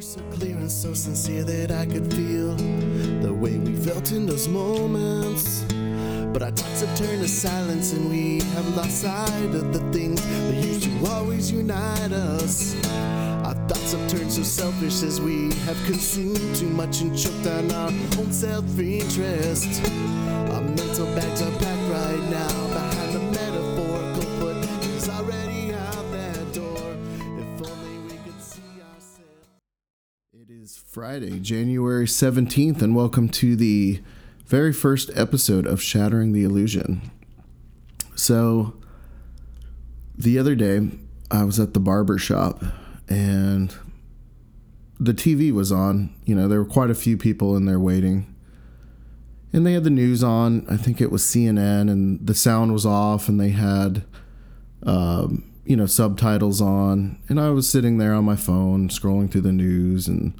were so clear and so sincere that I could feel the way we felt in those moments. But our talks have turned to silence and we have lost sight of the things that used to always unite us. Our thoughts have turned so selfish as we have consumed too much and choked on our own self-interest. Our mental bags are packed right now Friday, January 17th, and welcome to the very first episode of Shattering the Illusion. So, the other day, I was at the barber shop and the TV was on. You know, there were quite a few people in there waiting. And they had the news on. I think it was CNN, and the sound was off, and they had, um, you know, subtitles on. And I was sitting there on my phone, scrolling through the news and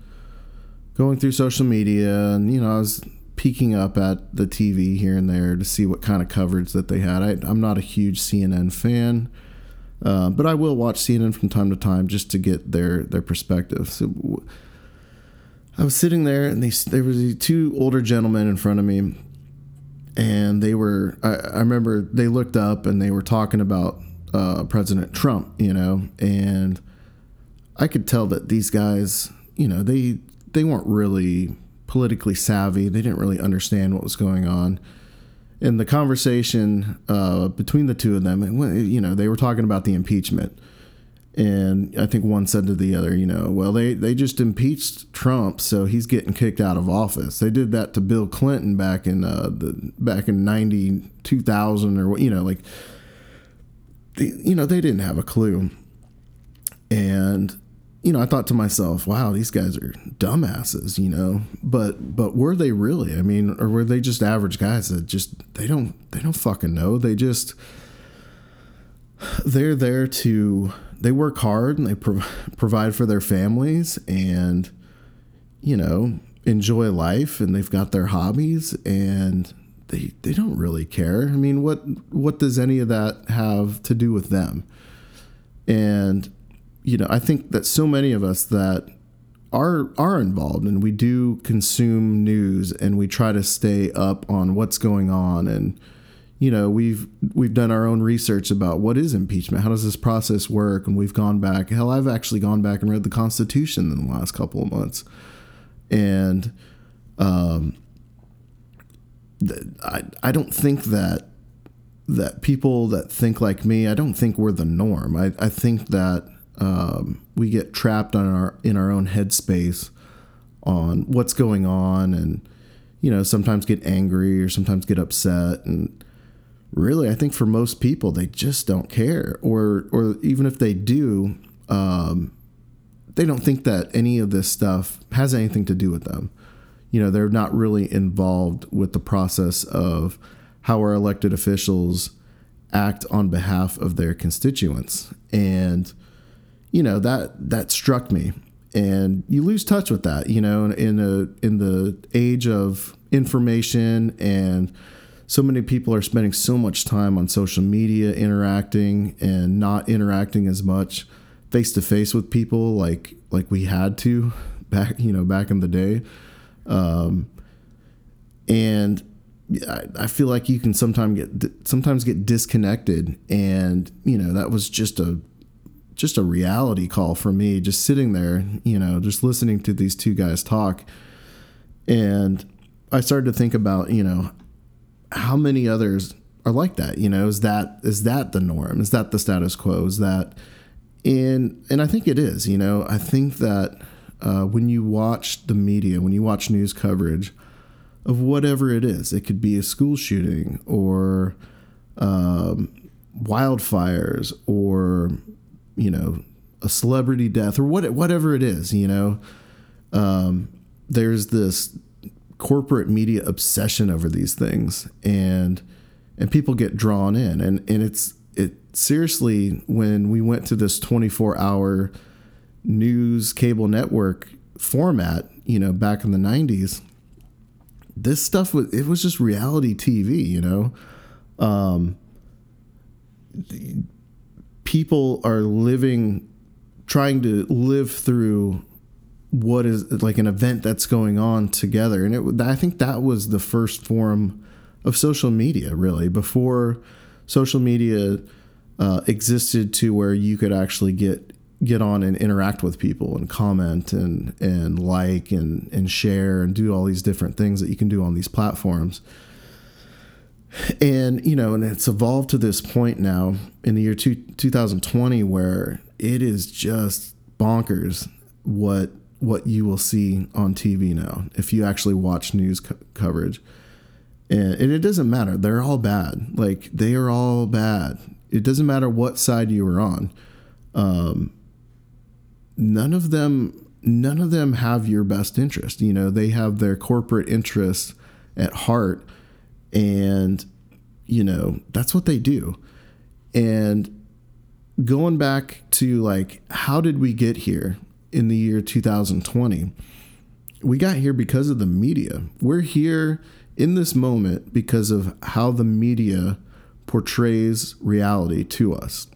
going through social media. And, you know, I was peeking up at the TV here and there to see what kind of coverage that they had. I, I'm not a huge CNN fan. Uh, but I will watch CNN from time to time just to get their their perspective. So I was sitting there, and there was two older gentlemen in front of me, and they were. I, I remember they looked up and they were talking about uh, President Trump, you know, and I could tell that these guys, you know, they they weren't really politically savvy. They didn't really understand what was going on in the conversation uh, between the two of them, you know, they were talking about the impeachment. And I think one said to the other, you know, well, they, they just impeached Trump, so he's getting kicked out of office. They did that to Bill Clinton back in uh, the back in ninety two thousand or what, you know, like, you know, they didn't have a clue. And you know, I thought to myself, wow, these guys are dumbasses, you know. But but were they really? I mean, or were they just average guys that just they don't they don't fucking know. They just they're there to they work hard and they pro- provide for their families and you know, enjoy life and they've got their hobbies and they they don't really care. I mean, what what does any of that have to do with them? And you know, I think that so many of us that are are involved and we do consume news and we try to stay up on what's going on and you know we've we've done our own research about what is impeachment how does this process work? And we've gone back hell I've actually gone back and read the constitution in the last couple of months. And um I I don't think that that people that think like me I don't think we're the norm. I I think that um, we get trapped on our in our own headspace on what's going on and you know sometimes get angry or sometimes get upset. And really i think for most people they just don't care or or even if they do um, they don't think that any of this stuff has anything to do with them. You know they're not really involved with the process of how our elected officials act on behalf of their constituents. And you know that that struck me. And you lose touch with that you know in a in the age of information and so many people are spending so much time on social media interacting and not interacting as much face to face with people like like we had to back you know back in the day. Um, and I, I feel like you can sometimes get sometimes get disconnected and you know that was just a just a reality call for me, just sitting there, you know, just listening to these two guys talk. And I started to think about, you know, how many others are like that? You know, is that is that the norm? Is that the status quo? Is that and and I think it is, you know, I think that uh, when you watch the media, when you watch news coverage of whatever it is, it could be a school shooting or um, wildfires or you know a celebrity death or what whatever it is you know? Um, there's this corporate media obsession over these things and and people get drawn in. And and it's it seriously when we went to this 24 hour news cable network format you know back in the 90s this stuff was it was just reality tv you know? Um, people are living, trying to live through what is like an event that's going on together. And it, I think that was the first form of social media, really, before social media uh, existed to where you could actually get get on and interact with people and comment and and like and and share and do all these different things that you can do on these platforms. And you know, and it's evolved to this point now in the year two, 2020 where it is just bonkers what what you will see on TV now if you actually watch news co- coverage. And, it doesn't matter. They're all bad. Like they are all bad. It doesn't matter what side you are on. Um, none of them none of them have your best interest. You know, they have their corporate interests at heart and you know, that's what they do. And going back to like how did we get here in the year 2020? We got here because of the media. We're here in this moment because of how the media portrays reality to us.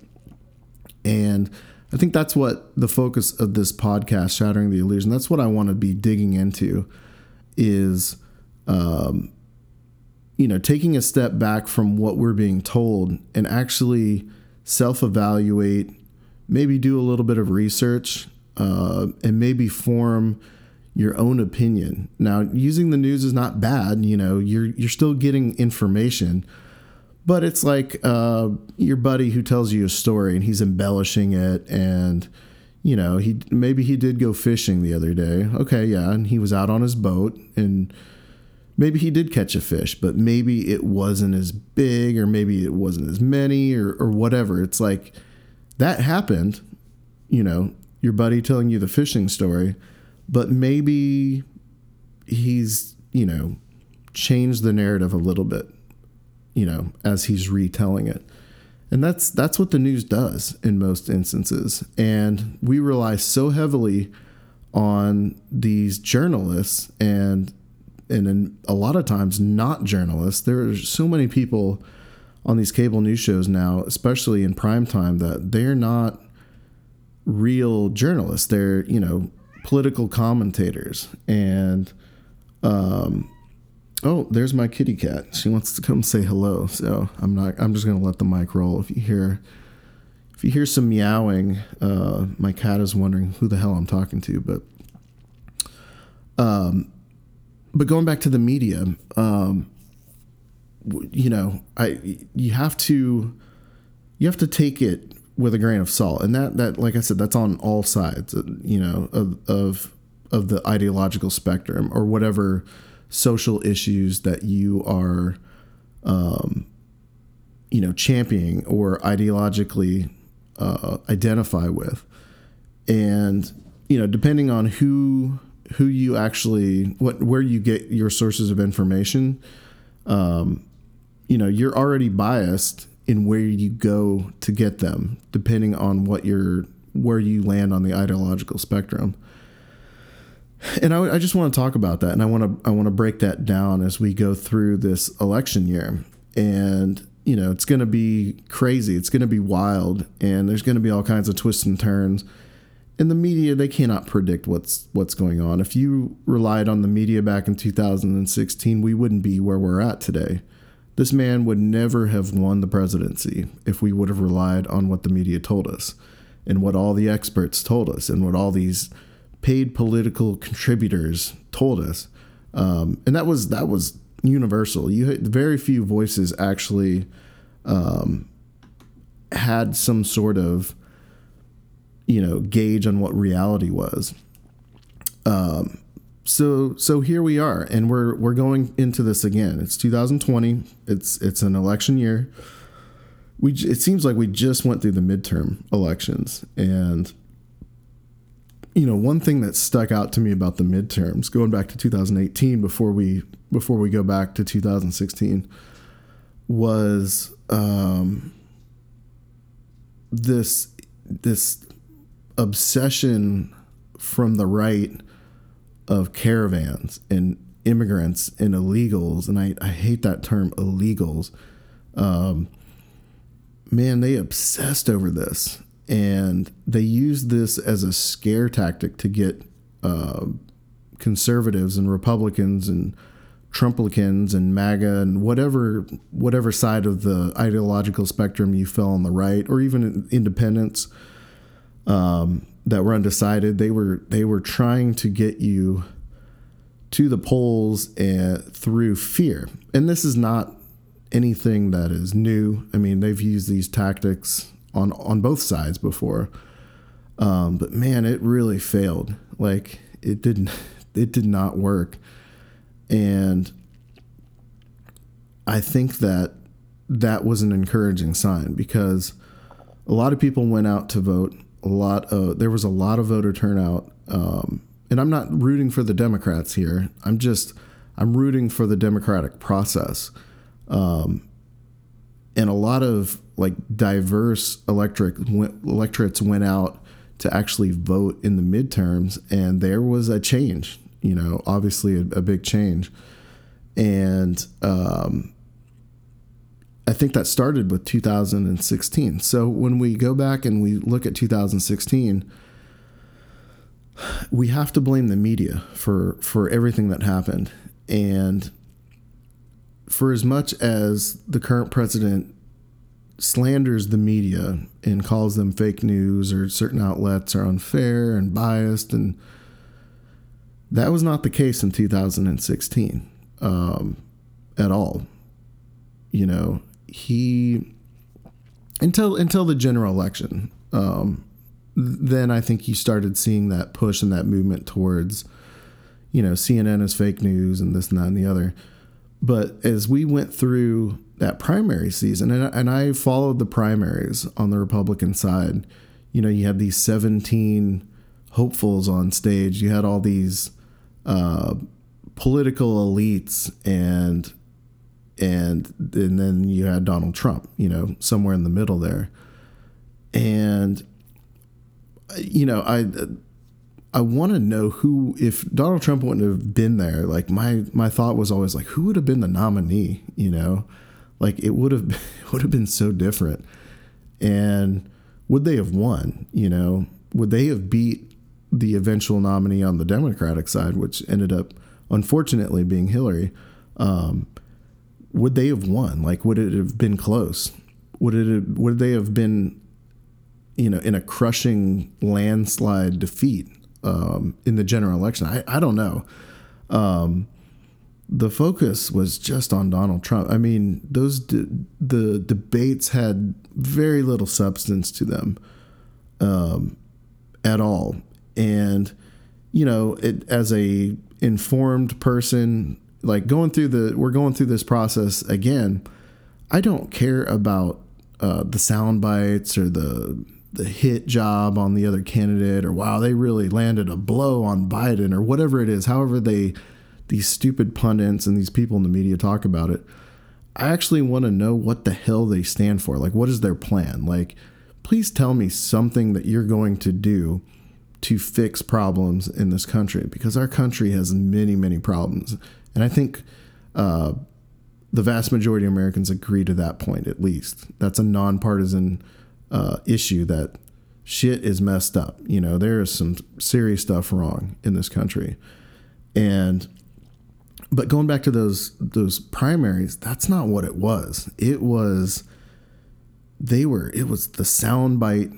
And I think that's what the focus of this podcast, Shattering the Illusion, that's what I want to be digging into is, um, you know, taking a step back from what we're being told and actually self evaluate, maybe do a little bit of research, uh, and maybe form your own opinion. Now, using the news is not bad, you know, you're, you're still getting information but it's like uh, your buddy who tells you a story and he's embellishing it and you know he maybe he did go fishing the other day okay yeah and he was out on his boat and maybe he did catch a fish but maybe it wasn't as big or maybe it wasn't as many or, or whatever it's like that happened you know your buddy telling you the fishing story but maybe he's you know changed the narrative a little bit you know, as he's retelling it. And that's that's what the news does in most instances. And we rely so heavily on these journalists and and in a lot of times not journalists. There are so many people on these cable news shows now, especially in prime time, that they're not real journalists. They're, you know, political commentators. And um, Oh, there's my kitty cat. She wants to come say hello. So I'm not. I'm just gonna let the mic roll. If you hear, if you hear some meowing, uh, my cat is wondering who the hell I'm talking to. But, um, but going back to the media, um, you know, I you have to, you have to take it with a grain of salt, and that that like I said, that's on all sides. Uh, you know, of of of the ideological spectrum or whatever social issues that you are, um, you know, championing or ideologically uh, identify with, and you know, depending on who who you actually what where you get your sources of information, um, you know, you're already biased in where you go to get them, depending on what you're where you land on the ideological spectrum and I, I, just want to talk about that, and I want to I want to break that down as we go through this election year. And you know, it's going to be crazy. It's going to be wild, and there's going to be all kinds of twists and turns. In the media, they cannot predict what's what's going on. If you relied on the media back in 2016, we wouldn't be where we're at today. This man would never have won the presidency if we would have relied on what the media told us and what all the experts told us and what all these paid political contributors told us, um, and that was that was universal. You had very few voices actually um, had some sort of you know gauge on what reality was. Um, so so here we are, and we're we're going into this again. It's 2020. It's it's an election year. We it seems like we just went through the midterm elections, and you know, one thing that stuck out to me about the midterms, going back to 2018, before we before we go back to 2016, was um, this this obsession from the right of caravans and immigrants and illegals, and I, I hate that term illegals. Um, man, they obsessed over this, and they used this as a scare tactic to get uh, conservatives and Republicans and Trumplicans and MAGA and whatever whatever side of the ideological spectrum you fell on the right, or even independents um, that were undecided. They were they were trying to get you to the polls and, through fear, and this is not anything that is new. I mean, they've used these tactics on on both sides before, um, but man, it really failed. Like it didn't it did not work and I think that that was an encouraging sign because a lot of people went out to vote. A lot of there was a lot of voter turnout, um, and I'm not rooting for the Democrats here. I'm just I'm rooting for the democratic process, um, and a lot of like diverse electric electorates went out to actually vote in the midterms, and there was a change you know, obviously a, a big change. And um, I think that started with 2016. So when we go back and we look at 2016, we have to blame the media for for everything that happened. And for as much as the current president slanders the media and calls them fake news or certain outlets are unfair and biased and that was not the case in 2016 um, at all. You know, he until until the general election. Um, then I think you started seeing that push and that movement towards, you know, CNN is fake news and this and that and the other. But as we went through that primary season, and, and I followed the primaries on the Republican side, you know, you had these 17 hopefuls on stage. You had all these uh, political elites and and and then you had Donald Trump, you know, somewhere in the middle there. And you know, I I want to know who if Donald Trump wouldn't have been there, like my my thought was always like who would have been the nominee, you know? Like it would have it would have been so different. And would they have won, you know? Would they have beat the eventual nominee on the Democratic side, which ended up unfortunately being Hillary, um, would they have won? Like, would it have been close? Would it have, would they have been, you know, in a crushing landslide defeat um, in the general election? I, I don't know. Um, the focus was just on Donald Trump. I mean, those de- the debates had very little substance to them um, at all, and you know it as a informed person like going through the we're going through this process again i don't care about uh, the sound bites or the the hit job on the other candidate or wow they really landed a blow on biden or whatever it is however they these stupid pundits and these people in the media talk about it. I actually want to know what the hell they stand for. Like what is their plan? Like please tell me something that you're going to do to fix problems in this country because our country has many, many problems. And I think uh, the vast majority of Americans agree to that point, at least. That's a nonpartisan uh, issue that shit is messed up. You know, there is some serious stuff wrong in this country. And but going back to those those primaries, that's not what it was. It was they were it was the soundbite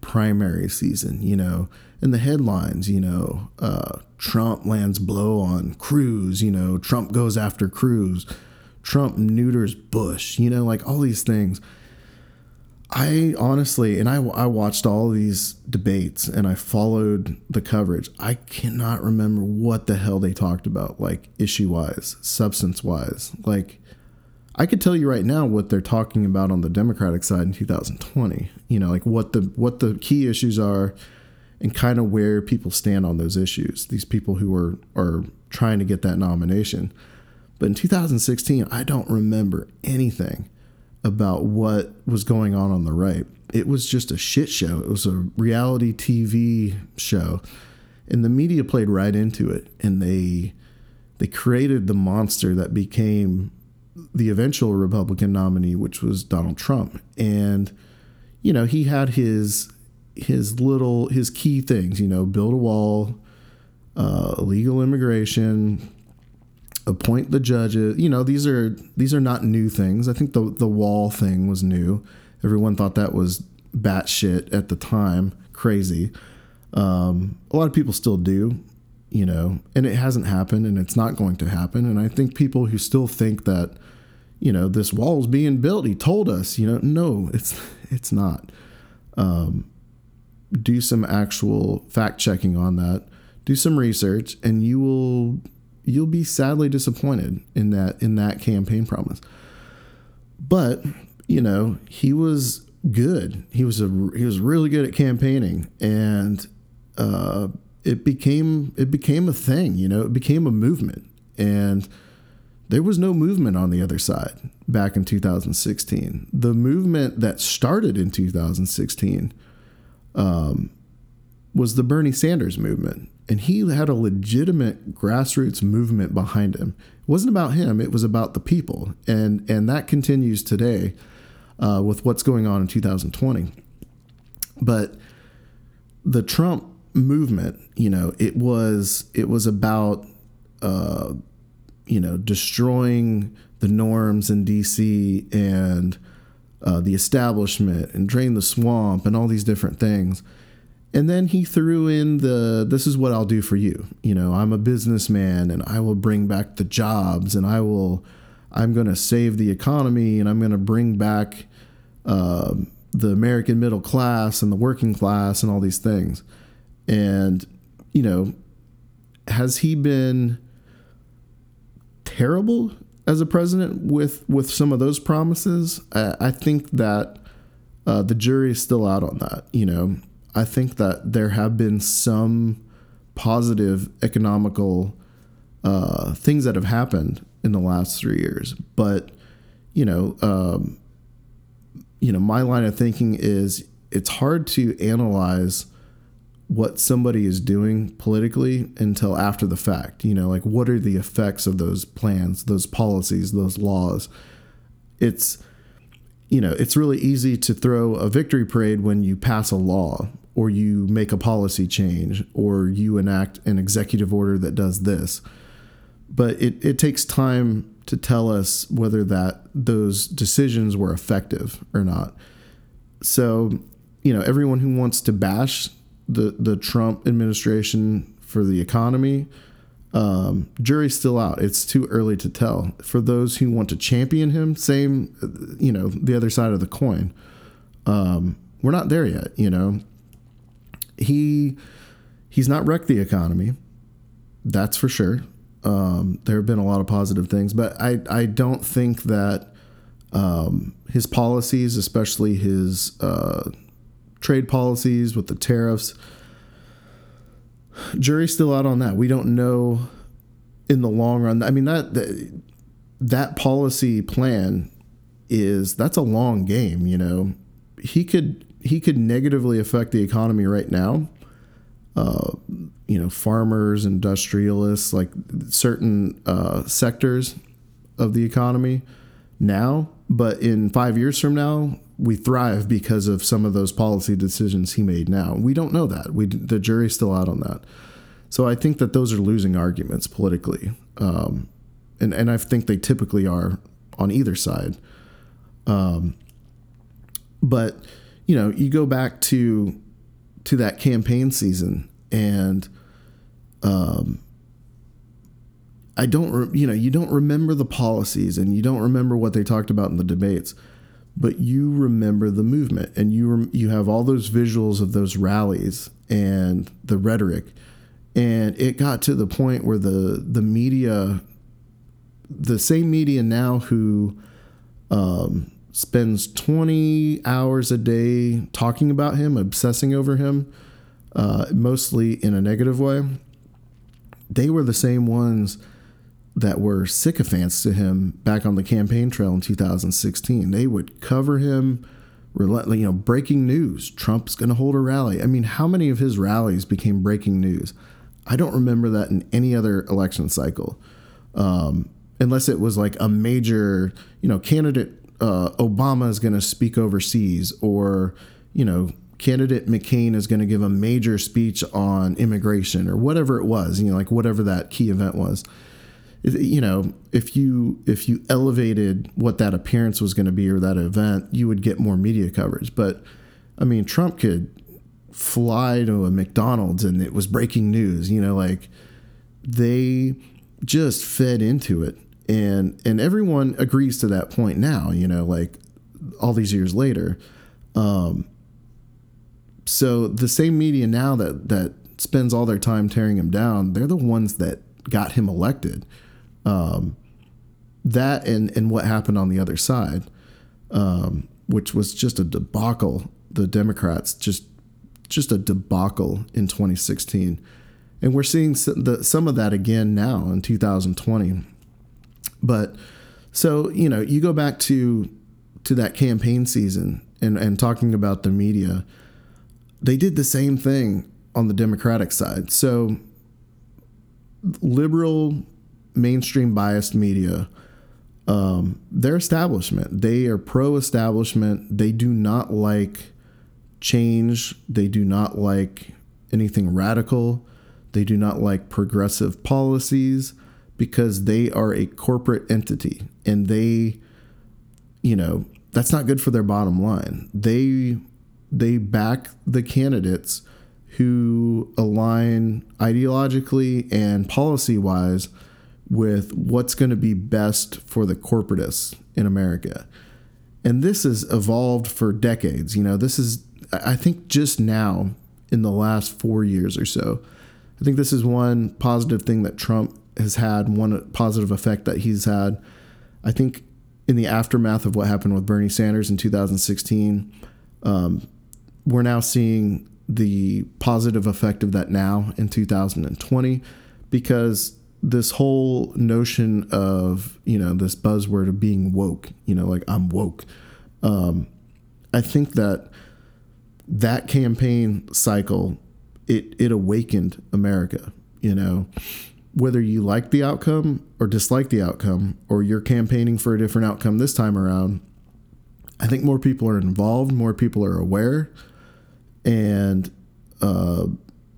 primary season, you know in the headlines, you know, uh, Trump lands blow on Cruz, you know, Trump goes after Cruz, Trump neuters Bush, you know, like all these things. I honestly, and I, I watched all these debates and I followed the coverage. I cannot remember what the hell they talked about, like issue wise, substance wise. Like, I could tell you right now what they're talking about on the Democratic side in 2020. You know, like what the what the key issues are and kind of where people stand on those issues. These people who are are trying to get that nomination. But in 2016, I don't remember anything about what was going on on the right. It was just a shit show. It was a reality TV show, and the media played right into it, and they they created the monster that became the eventual Republican nominee, which was Donald Trump. And you know, he had his his little his key things, you know, build a wall, uh, illegal immigration, appoint the judges. You know, these are these are not new things. I think the the wall thing was new. Everyone thought that was batshit at the time, crazy. Um, a lot of people still do, you know, and it hasn't happened, and it's not going to happen. And I think people who still think that, you know, this wall is being built, he told us, you know, no, it's it's not. Um, do some actual fact checking on that. Do some research, and you will you'll be sadly disappointed in that in that campaign promise. But you know, he was good. He was a he was really good at campaigning, and uh, it became it became a thing. You know, it became a movement, and there was no movement on the other side back in 2016. The movement that started in 2016 um, was the Bernie Sanders movement, and he had a legitimate grassroots movement behind him. It wasn't about him; it was about the people, and and that continues today uh, with what's going on in 2020. But the Trump movement, you know, it was it was about uh, you know destroying the norms in DC and uh, the establishment and drain the swamp and all these different things. And then he threw in the this is what I'll do for you. You know, I'm a businessman and I will bring back the jobs and I will I'm going to save the economy and I'm going to bring back uh, the American middle class and the working class and all these things. And, you know, has he been terrible as a president with, with some of those promises? I, I think that uh, the jury is still out on that. You know, I think that there have been some positive economical uh, things that have happened in the last three years, but you know, um, you know, my line of thinking is it's hard to analyze what somebody is doing politically until after the fact. You know, like what are the effects of those plans, those policies, those laws? It's you know, it's really easy to throw a victory parade when you pass a law or you make a policy change or you enact an executive order that does this. But it, it takes time to tell us whether that those decisions were effective or not. So, you know, everyone who wants to bash the the Trump administration for the economy, um, jury's still out. It's too early to tell. For those who want to champion him, same, you know, the other side of the coin. Um, we're not there yet. You know, he he's not wrecked the economy. That's for sure. Um, there have been a lot of positive things, but I I don't think that um, his policies, especially his uh, trade policies with the tariffs, jury's still out on that. We don't know in the long run. I mean that that, policy plan is that's a long game. You know, he could he could negatively affect the economy right now. Uh, you know farmers, industrialists, like certain uh, sectors of the economy now. But in five years from now, we thrive because of some of those policy decisions he made now. We don't know that. We the jury's still out on that. So I think that those are losing arguments politically, um, and and I think they typically are on either side. Um, but you know, you go back to to that campaign season and um, I don't, re- you know, you don't remember the policies and you don't remember what they talked about in the debates, but you remember the movement and you rem- you have all those visuals of those rallies and the rhetoric, and it got to the point where the the media, the same media now who um, spends twenty hours a day talking about him, obsessing over him, uh, mostly in a negative way they were the same ones that were sycophants to him back on the campaign trail in 2016. They would cover him, relentlessly, you know, breaking news. Trump's going to hold a rally. I mean, how many of his rallies became breaking news? I don't remember that in any other election cycle, um, unless it was like a major, you know, candidate uh, Obama is going to speak overseas, or you know, candidate McCain is going to give a major speech on immigration or whatever it was, you know, like whatever that key event was. You know, if you if you elevated what that appearance was going to be or that event, you would get more media coverage. But I mean, Trump could fly to a McDonald's and it was breaking news, you know, like they just fed into it. And and everyone agrees to that point now, you know, like all these years later. Um, so the same media now that that spends all their time tearing him down, they're the ones that got him elected. Um, that and and what happened on the other side, um, which was just a debacle. The Democrats just just a debacle in 2016, and we're seeing some, the, some of that again now in 2020. But so you know, you go back to to that campaign season and and talking about the media they did the same thing on the Democratic side. So, liberal, mainstream biased media, um, their establishment, they are pro establishment. They do not like change, they do not like anything radical, they do not like progressive policies because they are a corporate entity and they, you know, that's not good for their bottom line. They they back the candidates who align ideologically and policy wise with what's going to be best for the corporatists in America. And this has evolved for decades. You know, this is, I think, just now in the last four years or so. I think this is one positive thing that Trump has had, one positive effect that he's had. I think in the aftermath of what happened with Bernie Sanders in 2016, um, we're now seeing the positive effect of that now in 2020 because this whole notion of you know this buzzword of being woke you know like i'm woke. Um, i think that that campaign cycle it it awakened america you know. Whether you like the outcome or dislike the outcome or you're campaigning for a different outcome this time around i think more people are involved more people are aware and uh,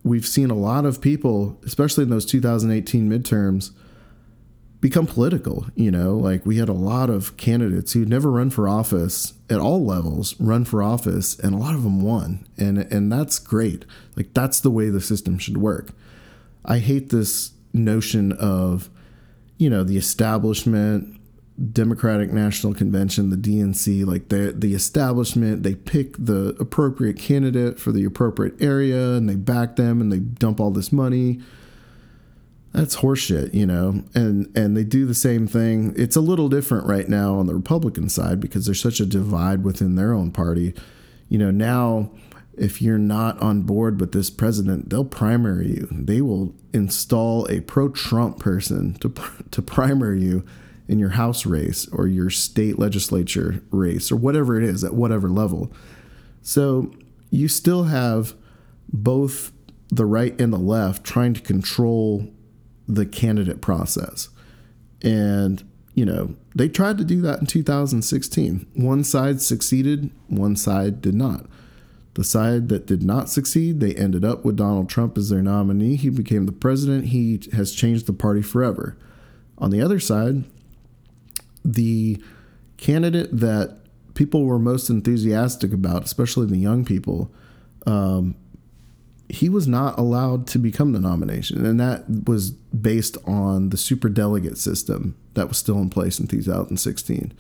we've seen a lot of people, especially in those 2018 midterms, become political. You know, like we had a lot of candidates who'd never run for office at all levels run for office, and a lot of them won, and and that's great. Like that's the way the system should work. I hate this notion of, you know, the establishment Democratic National Convention, the DNC, like the the establishment, they pick the appropriate candidate for the appropriate area and they back them and they dump all this money. That's horseshit, you know. And and they do the same thing. It's a little different right now on the Republican side because there's such a divide within their own party. You know, now if you're not on board with this president, they'll primary you. They will install a pro-Trump person to to primary you in your House race or your state legislature race or whatever it is at whatever level. So you still have both the right and the left trying to control the candidate process. And, you know, they tried to do that in 2016. One side succeeded, one side did not. The side that did not succeed, they ended up with Donald Trump as their nominee. He became the president. He has changed the party forever. On the other side, the candidate that people were most enthusiastic about, especially the young people, um, he was not allowed to become the nomination. And that was based on the super delegate system that was still in place in 2016.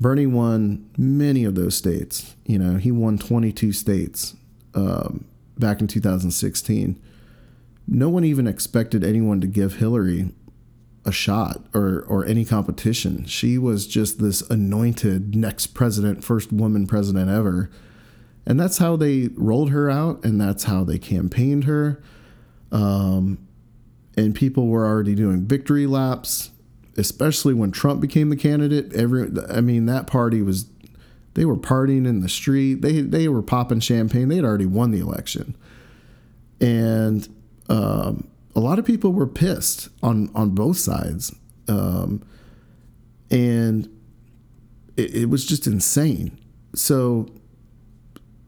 Bernie won many of those states. You know, he won 22 states um, back in 2016. No one even expected anyone to give Hillary a shot or or any competition. She was just this anointed next president, first woman president ever. And that's how they rolled her out and that's how they campaigned her. Um, and people were already doing victory laps, especially when Trump became the candidate. Every I mean that party was they were partying in the street. They they were popping champagne. They had already won the election. And um, a lot of people were pissed on on both sides, um, and it, it was just insane. So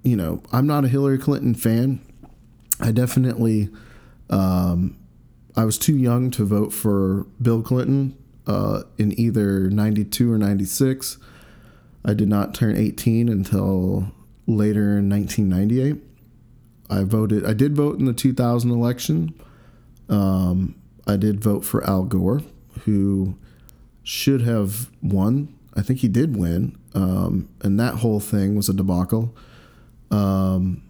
you know, I'm not a Hillary Clinton fan. I definitely, um, I was too young to vote for Bill Clinton uh, in either 92 or 96. I did not turn 18 until later in 1998. I voted, I did vote in the 2000 election. Um, I did vote for Al Gore, who should have won. I think he did win. Um, and that whole thing was a debacle. Um,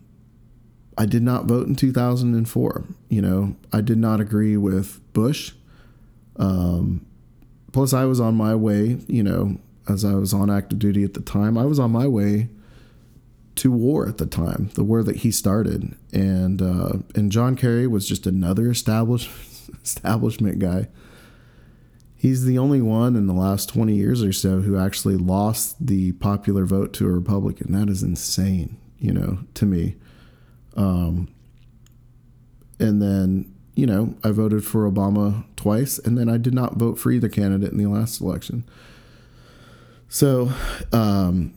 I did not vote in 2004. You know, I did not agree with Bush. Um, plus, I was on my way, you know, as I was on active duty at the time, I was on my way to war at the time, the war that he started. And uh, and John Kerry was just another established establishment guy. He's the only one in the last 20 years or so who actually lost the popular vote to a Republican. That is insane, you know, to me. Um, and then, you know, I voted for Obama twice, and then I did not vote for either candidate in the last election. So, um,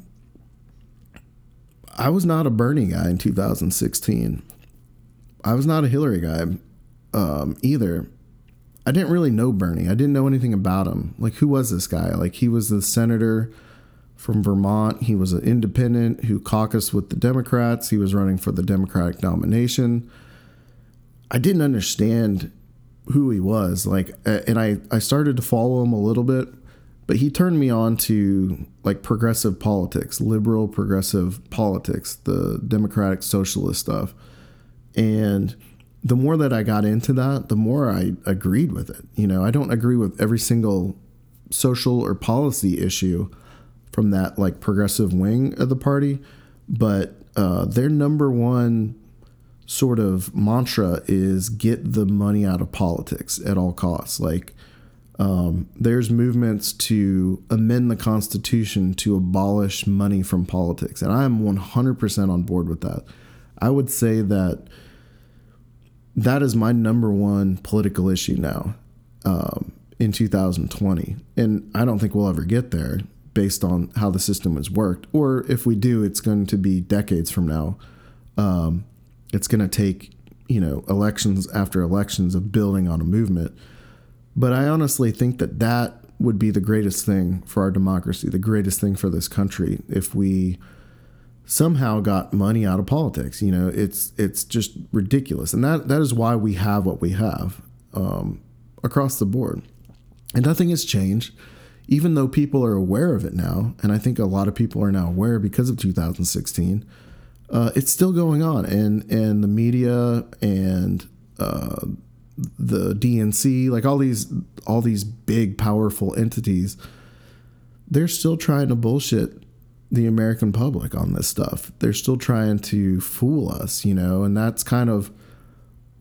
I was not a Bernie guy in 2016. I was not a Hillary guy um, either. I didn't really know Bernie. I didn't know anything about him. Like, who was this guy? Like, he was the senator from Vermont. He was an independent who caucused with the Democrats. He was running for the Democratic nomination. I didn't understand who he was. Like, and I, I started to follow him a little bit, but he turned me on to like progressive politics, liberal progressive politics, the democratic socialist stuff. And the more that I got into that, the more I agreed with it. You know, I don't agree with every single social or policy issue from that like progressive wing of the party, but uh, their number one sort of mantra is get the money out of politics at all costs. Like, um, there's movements to amend the Constitution to abolish money from politics, and I am 100% on board with that. I would say that that is my number one political issue now um, in 2020, and I don't think we'll ever get there based on how the system has worked. Or if we do, it's going to be decades from now. Um, it's going to take, you know, elections after elections of building on a movement. But I honestly think that that would be the greatest thing for our democracy, the greatest thing for this country if we somehow got money out of politics. You know, it's it's just ridiculous, and that that is why we have what we have um, across the board, and nothing has changed even though people are aware of it now, and I think a lot of people are now aware because of 2016, uh, it's still going on, and and the media and uh, the DNC, like all these all these big powerful entities, they're still trying to bullshit the American public on this stuff. They're still trying to fool us, you know, and that's kind of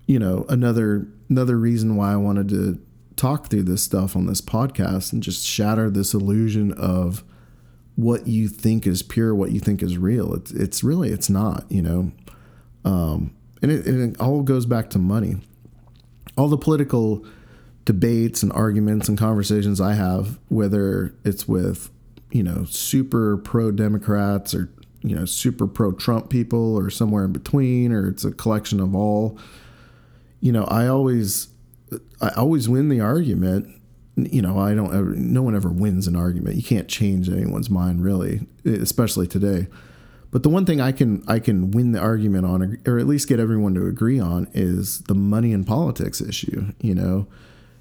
you know another another reason why I wanted to talk through this stuff on this podcast and just shatter this illusion of what you think is pure, what you think is real. It's it's really it's not, you know. Um, and, it, and it all goes back to money. All the political debates and arguments and conversations I have, whether it's with you know super pro Democrats or you know super pro Trump people or somewhere in between, or it's a collection of all. You know, I always I always win the argument. You know, I don't ever, no one ever wins an argument. You can't change anyone's mind really, especially today. But the one thing I can I can win the argument on, or at least get everyone to agree on, is the money and politics issue. You know,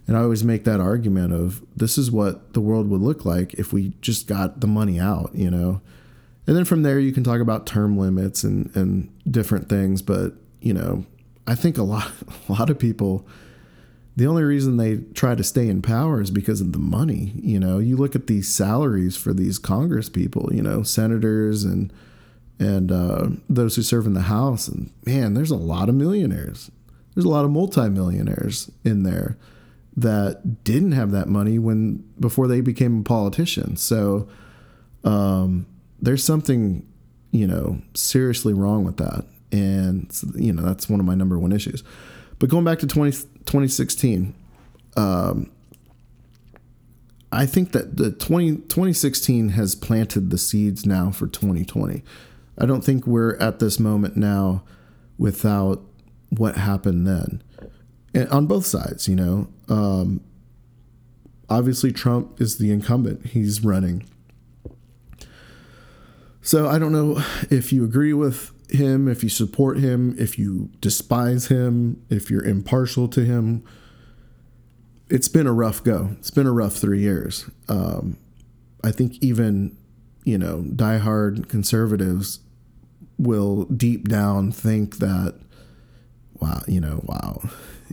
and I always make that argument of this is what the world would look like if we just got the money out. You know, and then from there you can talk about term limits and and different things. But you know, I think a lot a lot of people the only reason they try to stay in power is because of the money. You know, you look at these salaries for these Congress people, you know, senators and and uh, those who serve in the House, and man, there's a lot of millionaires. There's a lot of multimillionaires in there that didn't have that money when before they became a politician. So um, there's something, you know, seriously wrong with that, and you know that's one of my number one issues. But going back to 20, 2016, um, I think that the 20, 2016 has planted the seeds now for 2020. I don't think we're at this moment now without what happened then. And on both sides, you know. Um, obviously, Trump is the incumbent, he's running. So I don't know if you agree with him, if you support him, if you despise him, if you're impartial to him. It's been a rough go. It's been a rough three years. Um, I think even, you know, diehard conservatives will deep down think that, wow, you know, wow,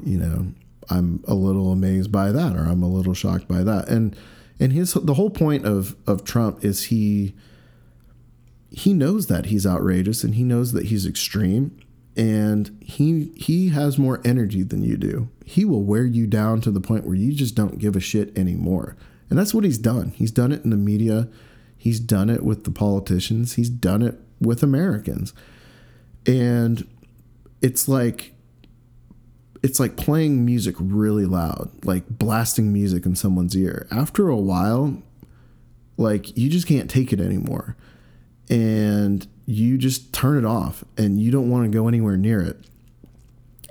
you know, I'm a little amazed by that, or I'm a little shocked by that. And and his the whole point of of Trump is he he knows that he's outrageous and he knows that he's extreme and he he has more energy than you do. He will wear you down to the point where you just don't give a shit anymore. And that's what he's done. He's done it in the media. He's done it with the politicians. He's done it with Americans. And it's like it's like playing music really loud, like blasting music in someone's ear. After a while, like you just can't take it anymore and you just turn it off and you don't want to go anywhere near it.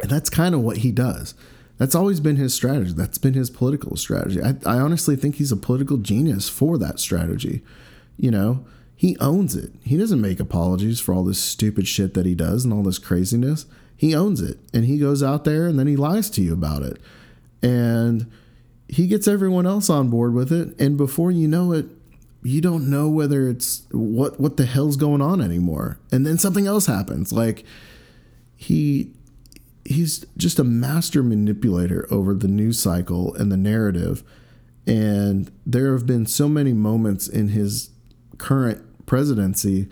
And that's kind of what he does. That's always been his strategy. That's been his political strategy. I, I honestly think he's a political genius for that strategy. You know, he owns it. He doesn't make apologies for all this stupid shit that he does and all this craziness. He owns it. And he goes out there and then he lies to you about it. And he gets everyone else on board with it. And before you know it, you don't know whether it's what what the hell's going on anymore. And then something else happens. Like he he's just a master manipulator over the news cycle and the narrative. And there have been so many moments in his current presidency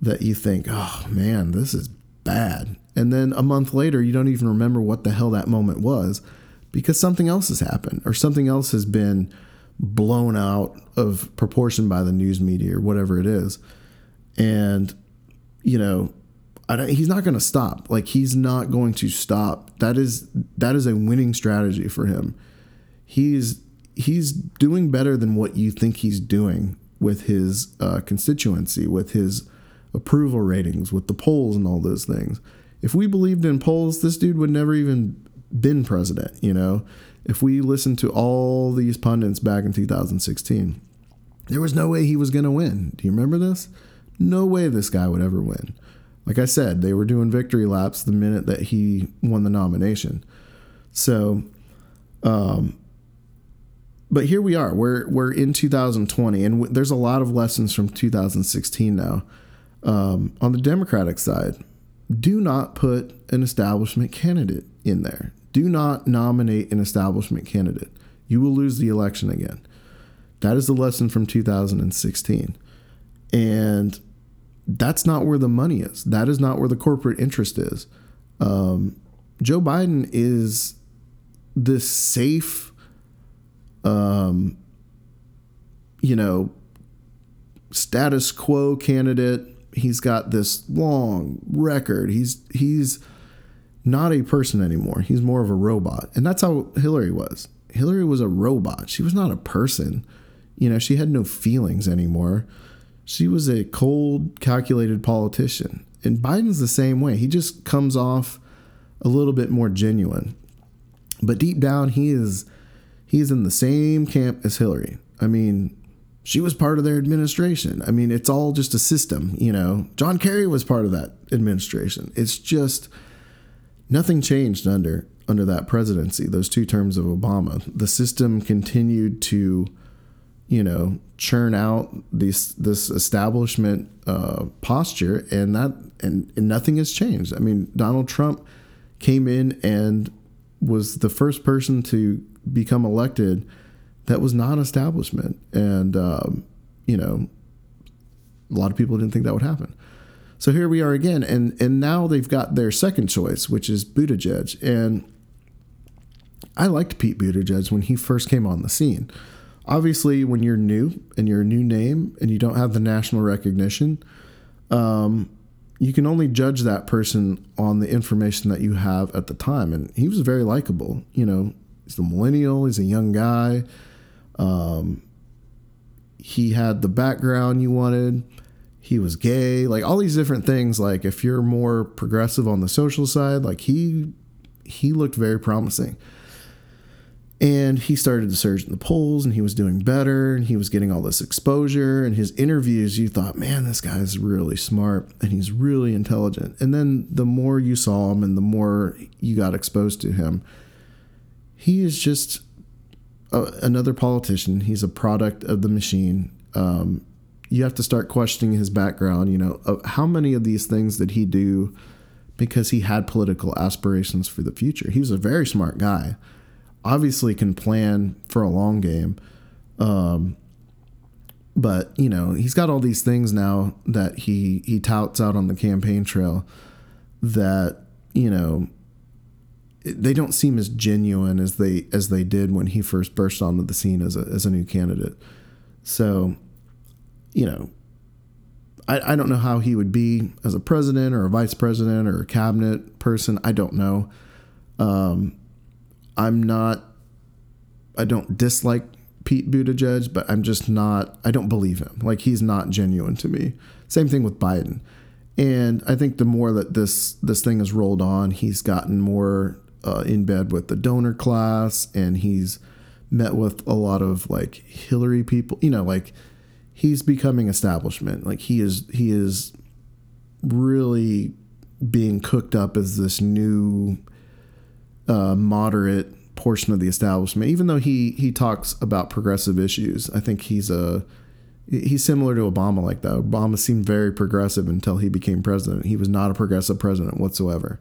that you think, oh man, this is bad. And then a month later, you don't even remember what the hell that moment was because something else has happened or something else has been blown out of proportion by the news media or whatever it is. And, you know, he's not going to stop. Like he's not going to stop. That is that is a winning strategy for him. He's he's doing better than what you think he's doing with his uh, constituency, with his approval ratings, with the polls and all those things. If we believed in polls, this dude would never even been president. You know, if we listened to all these pundits back in 2016, there was no way he was going to win. Do you remember this? No way this guy would ever win. Like I said, they were doing victory laps the minute that he won the nomination. So, um, but here we are. We're we're in 2020, and w- there's a lot of lessons from 2016 now. Um, on the Democratic side, do not put an establishment candidate in there. Do not nominate an establishment candidate. You will lose the election again. That is the lesson from 2016. And that's not where the money is. That is not where the corporate interest is. Um, Joe Biden is the safe, um, you know, status quo candidate. He's got this long record. He's he's not a person anymore. He's more of a robot. And that's how Hillary was. Hillary was a robot. She was not a person. You know, she had no feelings anymore. She was a cold, calculated politician. And Biden's the same way. He just comes off a little bit more genuine. But deep down he is he is in the same camp as Hillary. I mean, she was part of their administration. I mean, it's all just a system, you know. John Kerry was part of that administration. It's just nothing changed under under that presidency, those two terms of Obama. The system continued to, you know, churn out this this establishment uh, posture, and that and, and nothing has changed. I mean, Donald Trump came in and was the first person to become elected that was not establishment, and um, you know, a lot of people didn't think that would happen. So here we are again, and and now they've got their second choice, which is Buttigieg, and I liked Pete Buttigieg when he first came on the scene. Obviously, when you're new and you're a new name and you don't have the national recognition, um, you can only judge that person on the information that you have at the time. And he was very likable. You know, he's a millennial. He's a young guy. Um, he had the background you wanted he was gay, like all these different things. Like if you're more progressive on the social side, like he he looked very promising. And he started to surge in the polls and he was doing better and he was getting all this exposure. And his interviews, you thought, man, this guy's really smart and he's really intelligent. And then the more you saw him and the more you got exposed to him, he is just a, another politician. He's a product of the machine. Um, you have to start questioning his background. You know, how many of these things did he do because he had political aspirations for the future? He was a very smart guy obviously can plan for a long game. Um, but you know he's got all these things now that he he touts out on the campaign trail that you know they don't seem as genuine as they as they did when he first burst onto the scene as a as a new candidate. So, you know, I, I don't know how he would be as a president or a vice president or a cabinet person. I don't know. Um, I'm not. I don't dislike Pete Buttigieg, but I'm just not. I don't believe him. Like he's not genuine to me. Same thing with Biden. And I think the more that this this thing has rolled on, he's gotten more uh, in bed with the donor class, and he's met with a lot of like Hillary people. You know, like he's becoming establishment. Like he is he is really being cooked up as this new uh, moderate portion of the establishment. Even though he he talks about progressive issues, I think he's a he's similar to Obama like that. Obama seemed very progressive until he became president. He was not a progressive president whatsoever.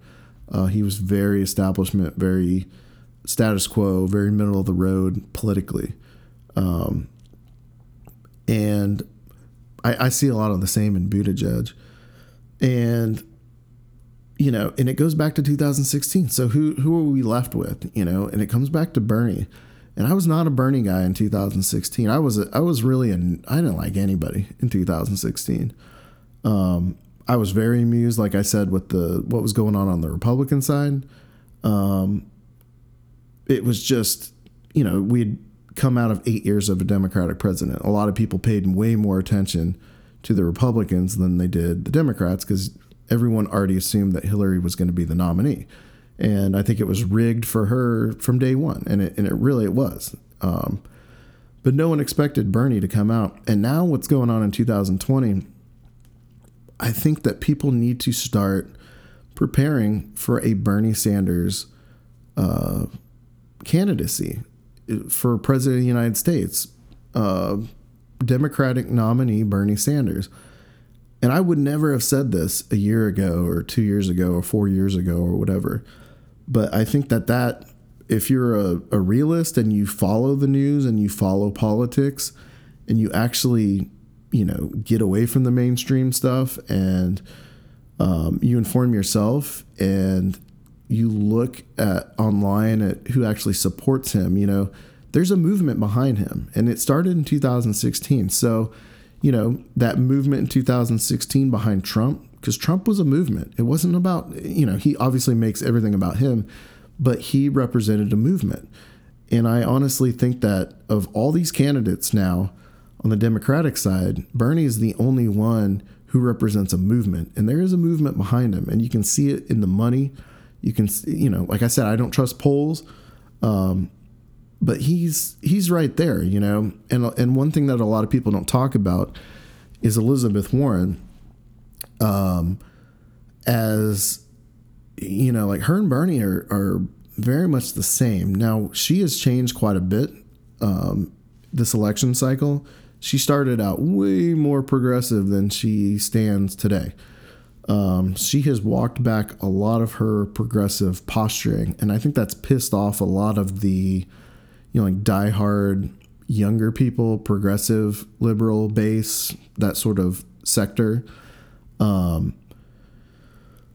Uh, he was very establishment, very status quo, very middle of the road politically. Um, and I, I, see a lot of the same in Buttigieg. And you know, and it goes back to 2016. So who who are we left with? You know, and it comes back to Bernie. And I was not a Bernie guy in 2016. I was a, I was really an I didn't like anybody in 2016. Um, I was very amused, like I said, with the what was going on on the Republican side. Um, it was just, you know, we'd come out of eight years of a Democratic president. A lot of people paid way more attention to the Republicans than they did the Democrats because everyone already assumed that Hillary was going to be the nominee. And I think it was rigged for her from day one. And it, and it really it was. Um, but no one expected Bernie to come out. And now what's going on in 2020, I think that people need to start preparing for a Bernie Sanders uh, candidacy for president of the United States. Uh, Democratic nominee Bernie Sanders. And I would never have said this a year ago or two years ago or four years ago or whatever. But I think that that if you're a, a realist and you follow the news and you follow politics and you actually, you know, get away from the mainstream stuff and um, you inform yourself and you look at online at who actually supports him, you know, there's a movement behind him. And it started in 2016. So you know, that movement in 2016 behind Trump, because Trump was a movement. It wasn't about, you know, he obviously makes everything about him, but he represented a movement. And I honestly think that of all these candidates now on the Democratic side, Bernie is the only one who represents a movement. And there is a movement behind him. And you can see it in the money. You can, see, you know, like I said, I don't trust polls. Um, but he's he's right there, you know. And and one thing that a lot of people don't talk about is Elizabeth Warren, um, as you know, like her and Bernie are are very much the same. Now she has changed quite a bit um, this election cycle. She started out way more progressive than she stands today. Um, she has walked back a lot of her progressive posturing, and I think that's pissed off a lot of the you know, like diehard younger people, progressive liberal base, that sort of sector. Um,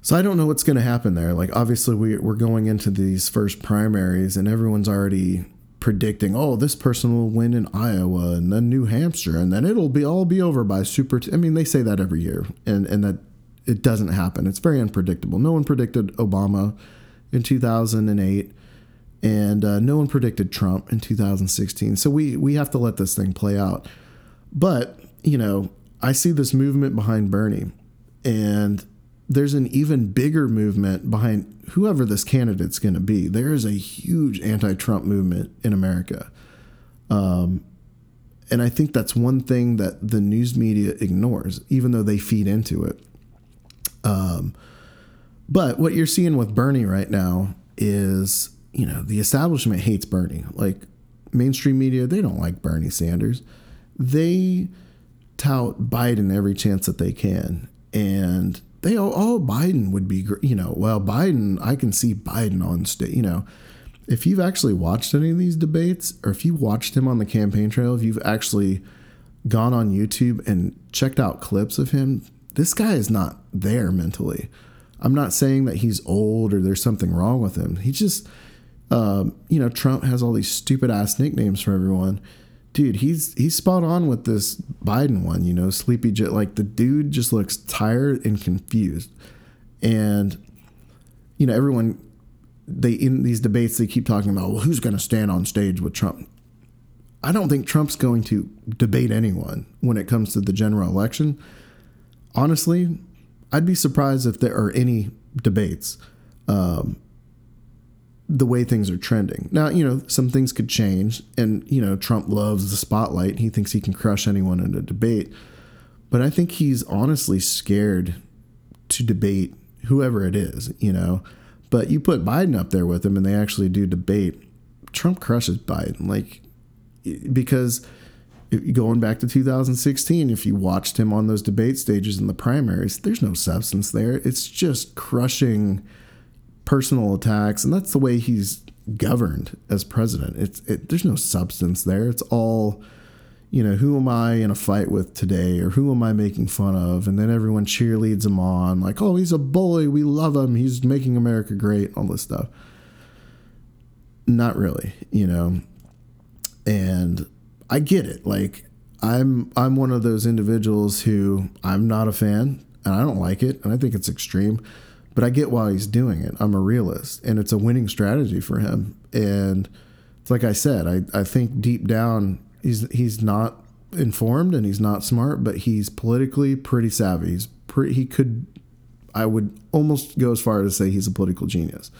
so I don't know what's going to happen there. Like, obviously, we, we're going into these first primaries, and everyone's already predicting, oh, this person will win in Iowa and then New Hampshire, and then it'll be all be over by super. T-. I mean, they say that every year, and and that it doesn't happen. It's very unpredictable. No one predicted Obama in 2008 and uh, no one predicted Trump in 2016. So we we have to let this thing play out. But you know, I see this movement behind Bernie, and there's an even bigger movement behind whoever this candidate's going to be. There is a huge anti-Trump movement in America, um, and I think that's one thing that the news media ignores, even though they feed into it. Um, but what you're seeing with Bernie right now is, you know, the establishment hates Bernie. Like mainstream media, they don't like Bernie Sanders. They tout Biden every chance that they can. And they, all, oh Biden would be, you know, well, Biden, I can see Biden on stage, you know. If you've actually watched any of these debates, or if you watched him on the campaign trail, if you've actually gone on YouTube and checked out clips of him, this guy is not there mentally. I'm not saying that he's old or there's something wrong with him. He just, um, you know, Trump has all these stupid ass nicknames for everyone. Dude, he's he's spot on with this Biden one. You know, sleepy Joe. Like the dude just looks tired and confused, and you know, everyone they in these debates they keep talking about well, who's going to stand on stage with Trump. I don't think Trump's going to debate anyone when it comes to the general election. Honestly, I'd be surprised if there are any debates. Um, the way things are trending. Now, you know, some things could change, and, you know, Trump loves the spotlight. He thinks he can crush anyone in a debate. But I think he's honestly scared to debate whoever it is, you know. But you put Biden up there with him and they actually do debate, Trump crushes Biden. Like, because going back to 2016, if you watched him on those debate stages in the primaries, there's no substance there. It's just crushing personal attacks, and that's the way he's governed as president. It's it, there's no substance there. It's all, you know, who am I in a fight with today, or who am I making fun of, and then everyone cheerleads him on, like, oh, he's a bully, we love him, he's making America great, all this stuff. Not really, you know, and I get it. Like I'm I'm one of those individuals who I'm not a fan and I don't like it and I think it's extreme, but I get why he's doing it. I'm a realist and it's a winning strategy for him. And it's like I said, I, I think deep down he's he's not informed and he's not smart, but he's politically pretty savvy. He's pretty he could I would almost go as far as to say he's a political genius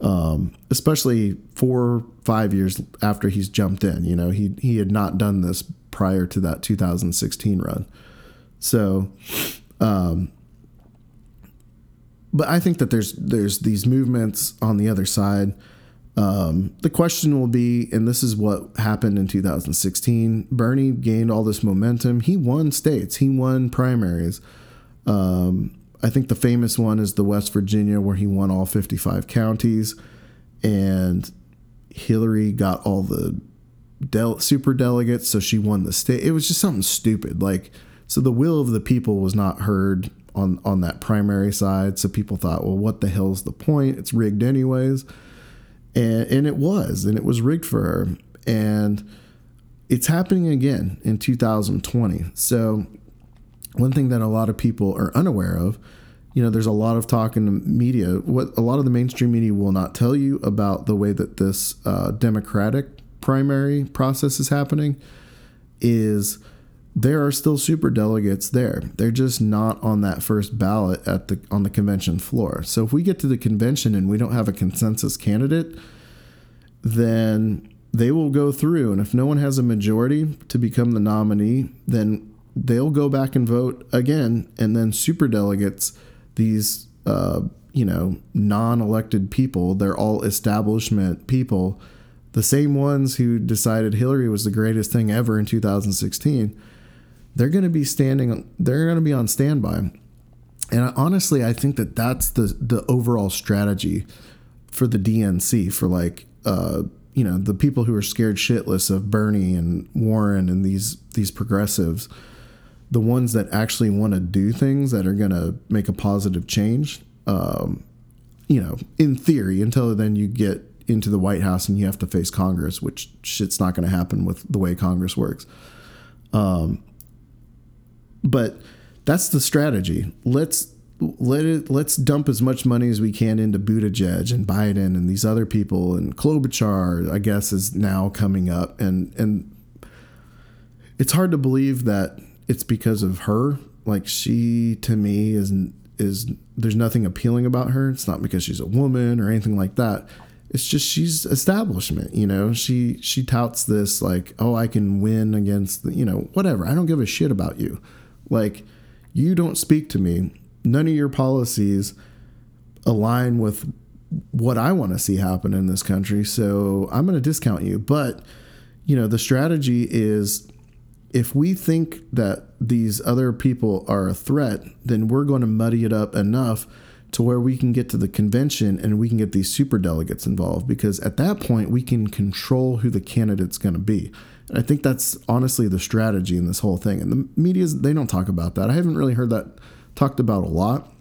um, especially four five years after he's jumped in. You know, he he had not done this prior to that 2016 run. So, um, but I think that there's there's these movements on the other side. Um, the question will be, and this is what happened in 2016. Bernie gained all this momentum. He won states. He won primaries. Um, I think the famous one is the West Virginia, where he won all 55 counties, and Hillary got all the del- super delegates, so she won the state. It was just something stupid. Like, so the will of the people was not heard on on that primary side. So people thought, well, what the hell's the point? It's rigged anyways, and and it was, and it was rigged for her, and it's happening again in 2020. So one thing that a lot of people are unaware of you know there's a lot of talk in the media what a lot of the mainstream media will not tell you about the way that this uh, democratic primary process is happening is there are still super delegates there. They're just not on that first ballot at the on the convention floor. So if we get to the convention and we don't have a consensus candidate then they will go through. And if no one has a majority to become the nominee then they'll go back and vote again, and then super delegates, these uh, you know non-elected people, they're all establishment people, the same ones who decided Hillary was the greatest thing ever in 2016. They're going to be standing. They're going to be on standby. And honestly, I think that that's the the overall strategy for the DNC for like uh, you know the people who are scared shitless of Bernie and Warren and these these progressives the ones that actually want to do things that are going to make a positive change, um, you know, in theory, until then you get into the White House and you have to face Congress, which shit's not going to happen with the way Congress works. Um, but that's the strategy. Let's let it let's dump as much money as we can into Buttigieg and Biden and these other people and Klobuchar, I guess, is now coming up and and it's hard to believe that it's because of her. Like she to me is is there's nothing appealing about her. It's not because she's a woman or anything like that. It's just she's establishment, you know. She she touts this like, "Oh, I can win against the, you know, whatever. I don't give a shit about you." Like you don't speak to me. None of your policies align with what I want to see happen in this country. So I'm going to discount you. But, you know, the strategy is if we think that these other people are a threat, then we're going to muddy it up enough to where we can get to the convention and we can get these super delegates involved because at that point we can control who the candidate's going to be. And I think that's honestly the strategy in this whole thing. And the media's they don't talk about that. I haven't really heard that talked about a lot.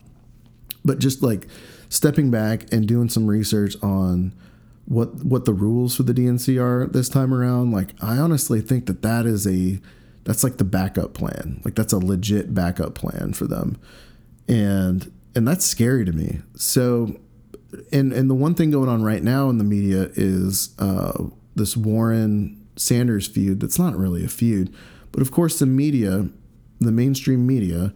But just like stepping back and doing some research on what what the rules for the DNC are this time around, like I honestly think that that is a that's like the backup plan. Like that's a legit backup plan for them. And and that's scary to me. So and and the one thing going on right now in the media is uh, this Warren Sanders feud. That's not really a feud, but of course the media, the mainstream media,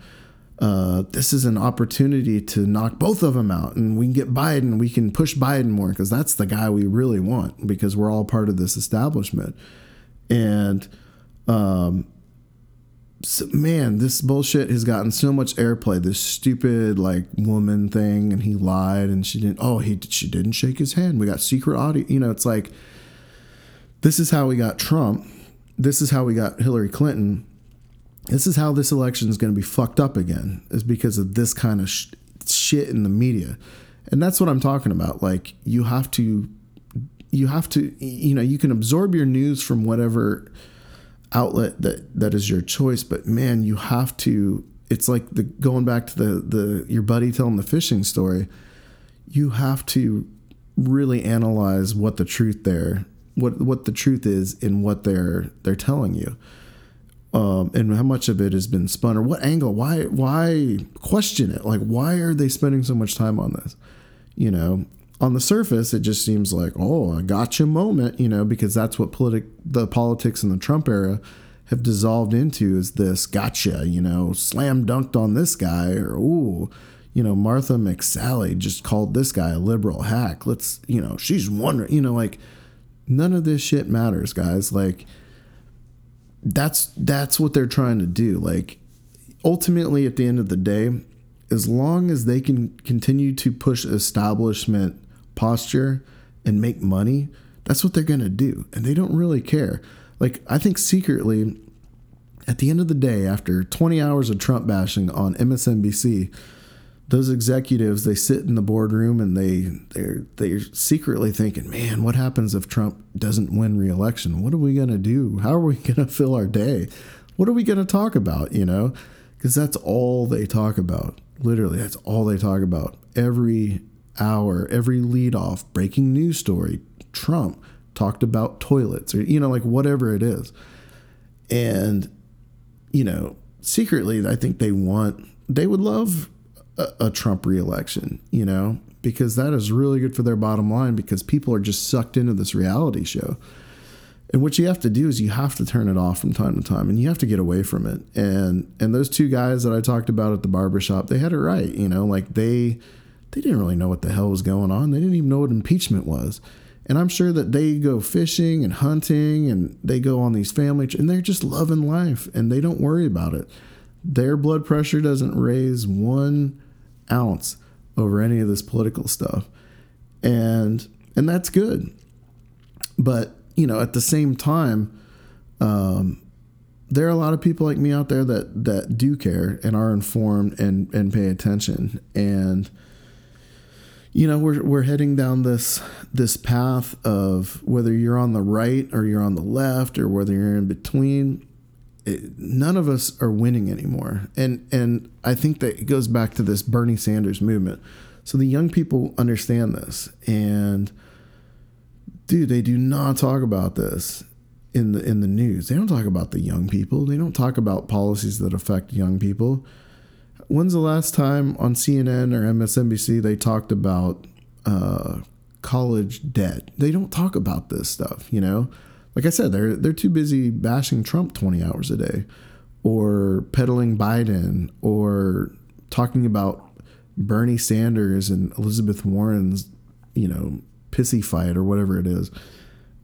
uh, this is an opportunity to knock both of them out, and we can get Biden. We can push Biden more because that's the guy we really want because we're all part of this establishment. And um, so, man, this bullshit has gotten so much airplay. This stupid like woman thing, and he lied, and she didn't. Oh, he she didn't shake his hand. We got secret audio. You know, it's like this is how we got Trump. This is how we got Hillary Clinton. This is how this election is going to be fucked up again is because of this kind of sh- shit in the media. And that's what i'm talking about. Like you have to you have to you know you can absorb your news from whatever outlet that that is your choice but man you have to it's like the going back to the the your buddy telling the fishing story you have to really analyze what the truth there what what the truth is in what they're they're telling you. Um, and how much of it has been spun or what angle why why question it? Like why are they spending so much time on this? You know on the surface it just seems like oh a gotcha moment you know because that's what politic the politics in the trump era have dissolved into is this gotcha you know slam dunked on this guy or ooh you know martha mcsally just called this guy a liberal hack. Let's you know she's wondering you know like none of this shit matters guys like that's that's what they're trying to do. Like ultimately at the end of the day, as long as they can continue to push establishment posture and make money, that's what they're going to do. And they don't really care. Like I think secretly at the end of the day after 20 hours of Trump bashing on MSNBC, those executives they sit in the boardroom and they they're they're secretly thinking, man, what happens if Trump doesn't win re-election? What are we gonna do? How are we gonna fill our day? What are we gonna talk about? You know, because that's all they talk about. Literally, that's all they talk about. Every hour, every lead off, breaking news story, Trump talked about toilets or you know, like whatever it is, and you know, secretly, I think they want they would love a, a Trump reelection, you know, because that is really good for their bottom line because people are just sucked into this reality show. And what you have to do is you have to turn it off from time to time and you have to get away from it. And and those two guys that I talked about at the barbershop, they had it right, you know, like they they didn't really know what the hell was going on. They didn't even know what impeachment was. And I'm sure that they go fishing and hunting and they go on these family and they're just loving life and they don't worry about it. Their blood pressure doesn't raise one ounce over any of this political stuff. And and that's good. But, you know, at the same time, um, there are a lot of people like me out there that that do care and are informed and and pay attention and you know we're we're heading down this this path of whether you're on the right or you're on the left or whether you're in between it, none of us are winning anymore. And and I think that it goes back to this Bernie Sanders movement. So the young people understand this and dude, they do not talk about this in the in the news. They don't talk about the young people. They don't talk about policies that affect young people. When's the last time on CNN or MSNBC they talked about uh, college debt? They don't talk about this stuff, you know like I said, they're they're too busy bashing Trump 20 hours a day. or peddling Biden or talking about Bernie Sanders and Elizabeth Warren's, you know, pissy fight or whatever it is.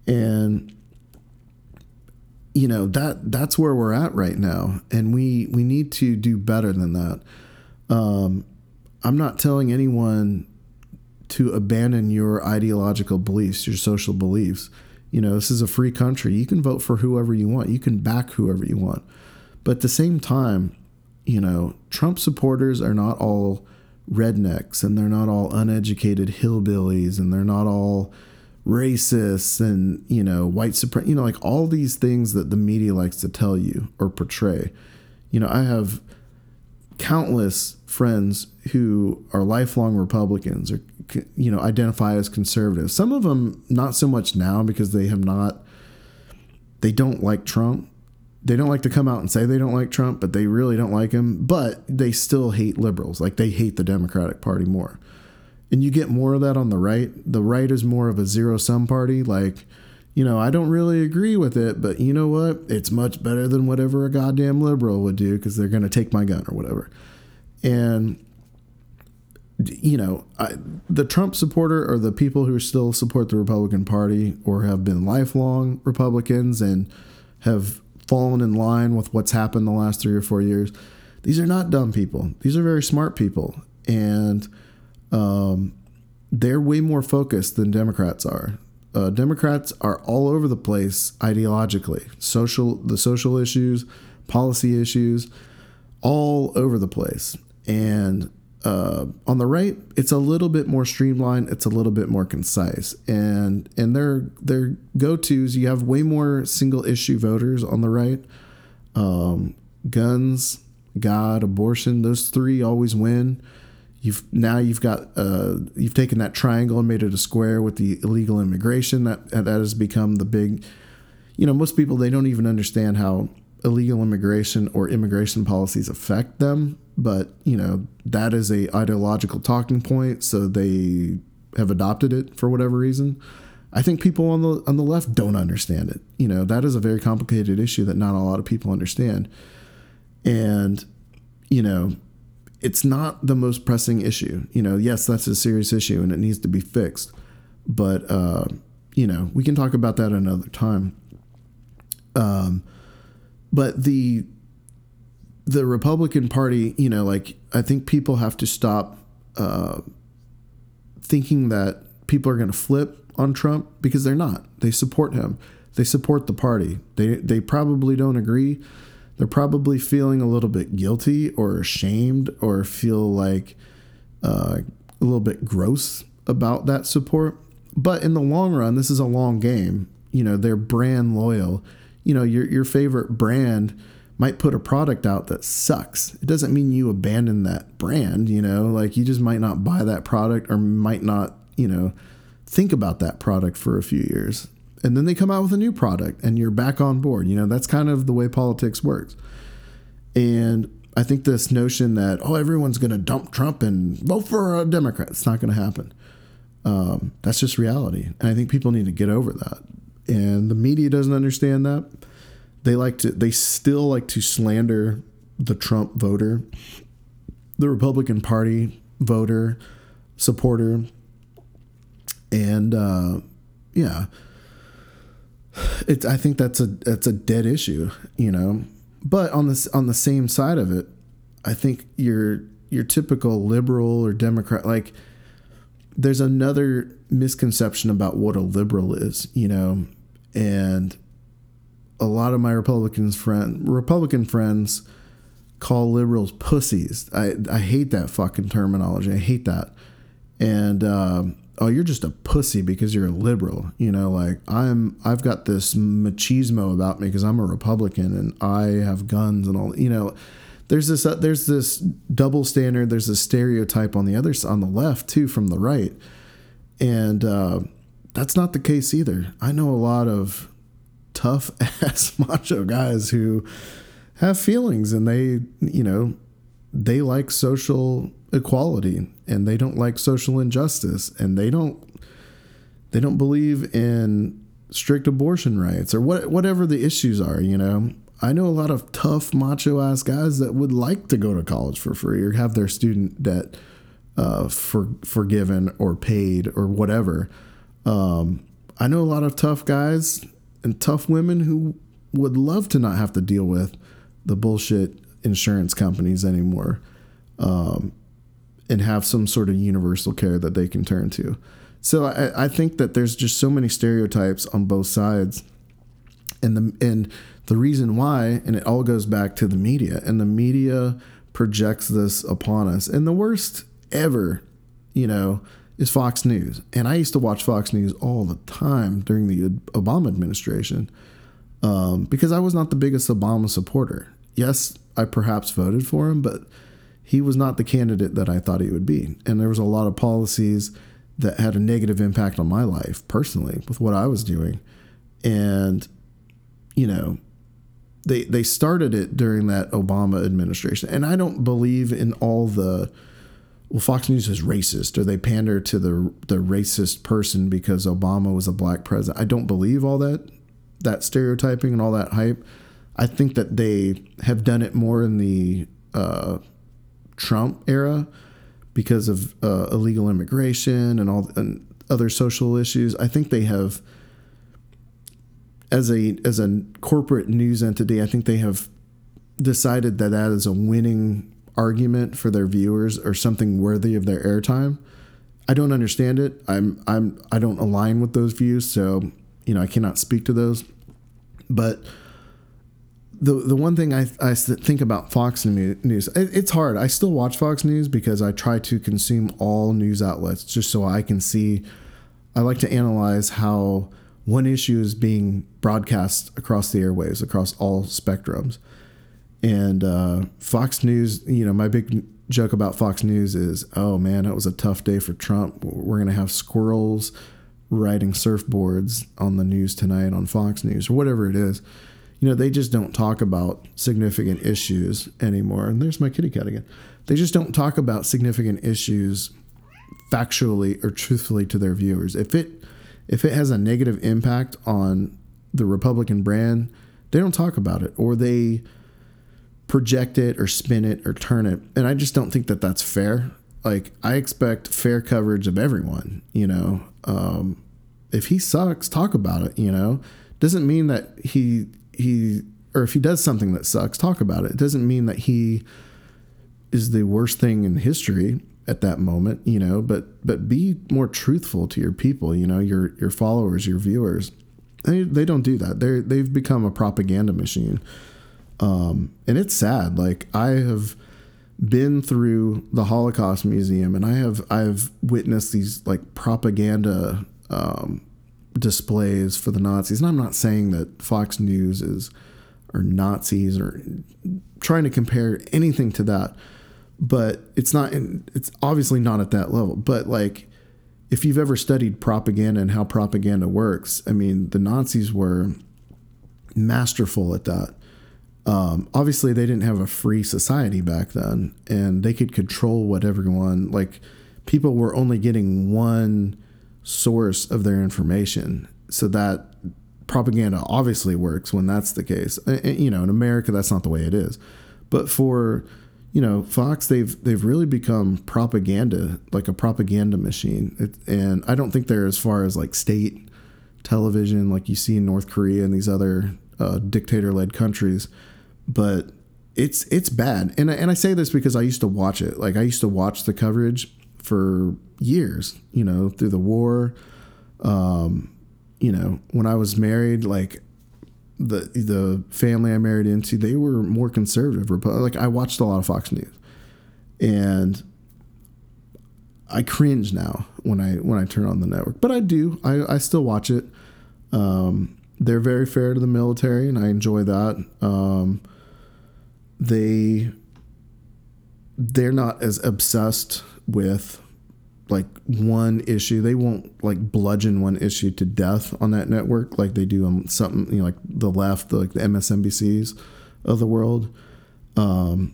And you know, that that's where we're at right now and we we need to do better than that. Um I'm not telling anyone to abandon your ideological beliefs, your social beliefs. You know, this is a free country. You can vote for whoever you want. You can back whoever you want. But at the same time, you know, Trump supporters are not all rednecks and they're not all uneducated hillbillies and they're not all racists and, you know, white supremacy, you know, like all these things that the media likes to tell you or portray. You know, I have countless friends who are lifelong Republicans or you know identify as conservatives. Some of them not so much now because they have not they don't like Trump. They don't like to come out and say they don't like Trump, but they really don't like him, but they still hate liberals. Like they hate the Democratic Party more. And you get more of that on the right. The right is more of a zero sum party like you know, I don't really agree with it, but you know what? It's much better than whatever a goddamn liberal would do because they're going to take my gun or whatever. And, you know, I, the Trump supporter or the people who still support the Republican Party or have been lifelong Republicans and have fallen in line with what's happened the last three or four years, these are not dumb people. These are very smart people. And, um, they're way more focused than Democrats are uh, Democrats are all over the place ideologically, social the social issues, policy issues, all over the place. And uh, on the right, it's a little bit more streamlined. It's a little bit more concise, and and their their go tos. You have way more single issue voters on the right. Um, guns, God, abortion. Those three always win. You've now you've got uh, you've taken that triangle and made it a square with the illegal immigration that that has become the big. You know, most people they don't even understand how illegal immigration or immigration policies affect them, but you know that is a ideological talking point, so they have adopted it for whatever reason. I think people on the on the left don't understand it. You know, that is a very complicated issue that not a lot of people understand. And you know, it's not the most pressing issue. You know, yes, that's a serious issue and it needs to be fixed. But uh, you know, we can talk about that another time. Um, but the the Republican Party, you know, like I think people have to stop uh, thinking that people are going to flip on Trump because they're not. They support him. They support the party. They they probably don't agree they're probably feeling a little bit guilty or ashamed or feel like uh, a little bit gross about that support. But in the long run, this is a long game. You know, they're brand loyal. You know, your your favorite brand might put a product out that sucks. It doesn't mean you abandon that brand, you know, like you just might not buy that product or might not, you know, think about that product for a few years and then they come out with a new product and you're back on board. You know, that's kind of the way politics works. And I think this notion that, oh, everyone's going to dump Trump and vote for a Democrat, it's not going to happen. Um, that's just reality. And I think people need to get over that. And the media doesn't understand that. They like to, they still like to slander the Trump voter, the Republican Party voter, supporter. And uh, yeah it, I think that's a that's a dead issue, you know. But on this on the same side of it, I think your your typical liberal or Democrat like there's another misconception about what a liberal is, you know, and a lot of my Republicans friend Republican friends call liberals pussies. I I hate that fucking terminology. I hate that. And um, oh you're just a pussy because you're a liberal you know like i'm i've got this machismo about me because i'm a republican and i have guns and all you know there's this uh, there's this double standard there's a stereotype on the other on the left too from the right and uh, that's not the case either i know a lot of tough ass macho guys who have feelings and they you know they like social equality and they don't like social injustice and they don't they don't believe in strict abortion rights or what whatever the issues are you know I know a lot of tough macho ass guys that would like to go to college for free or have their student debt uh, for forgiven or paid or whatever. Um, I know a lot of tough guys and tough women who would love to not have to deal with the bullshit insurance companies anymore um, and have some sort of universal care that they can turn to. So I, I think that there's just so many stereotypes on both sides. And the and the reason why, and it all goes back to the media, and the media projects this upon us. And the worst ever, you know, is Fox News. And I used to watch Fox News all the time during the Obama administration um, because I was not the biggest Obama supporter. Yes, I perhaps voted for him, but he was not the candidate that I thought he would be. And there was a lot of policies that had a negative impact on my life personally with what I was doing. And, you know, they they started it during that Obama administration. And I don't believe in all the well, Fox News is racist or they pander to the the racist person because Obama was a black president. I don't believe all that that stereotyping and all that hype. I think that they have done it more in the uh, Trump era because of uh, illegal immigration and all and other social issues. I think they have, as a as a corporate news entity, I think they have decided that that is a winning argument for their viewers or something worthy of their airtime. I don't understand it. I'm I'm I don't align with those views, so you know I cannot speak to those. But the the one thing I I think about Fox News, it's hard. I still watch Fox News because I try to consume all news outlets just so I can see. I like to analyze how one issue is being broadcast across the airwaves, across all spectrums. And uh, Fox News, you know, my big joke about Fox News is, oh man, it was a tough day for Trump. We're going to have squirrels riding surfboards on the news tonight on Fox News or whatever it is. You know, they just don't talk about significant issues anymore. And there's my kitty cat again. They just don't talk about significant issues factually or truthfully to their viewers. If it if it has a negative impact on the Republican brand, they don't talk about it or they project it or spin it or turn it. And I just don't think that that's fair. Like I expect fair coverage of everyone, you know. Um, if he sucks, talk about it, you know. Doesn't mean that he he or if he does something that sucks, talk about it. It doesn't mean that he is the worst thing in history at that moment, you know, but but be more truthful to your people, you know, your your followers, your viewers. They they don't do that. They they've become a propaganda machine. Um, and it's sad. Like I have been through the Holocaust Museum, and I have I've witnessed these like propaganda um, displays for the Nazis. And I'm not saying that Fox News is or Nazis or trying to compare anything to that, but it's not. It's obviously not at that level. But like, if you've ever studied propaganda and how propaganda works, I mean, the Nazis were masterful at that. Um, obviously, they didn't have a free society back then, and they could control what everyone like. People were only getting one source of their information, so that propaganda obviously works when that's the case. You know, in America, that's not the way it is, but for you know Fox, they've they've really become propaganda, like a propaganda machine, it, and I don't think they're as far as like state television, like you see in North Korea and these other uh, dictator-led countries but it's it's bad. And and I say this because I used to watch it. Like I used to watch the coverage for years. You know, through the war. Um, you know, when I was married, like the the family I married into, they were more conservative. Like I watched a lot of Fox News, and I cringe now when I when I turn on the network. But I do. I, I still watch it. Um, they're very fair to the military, and I enjoy that. Um, they they're not as obsessed with like one issue. They won't like bludgeon one issue to death on that network like they do on something you know like the left, the, like the MSNBCs of the world. Um,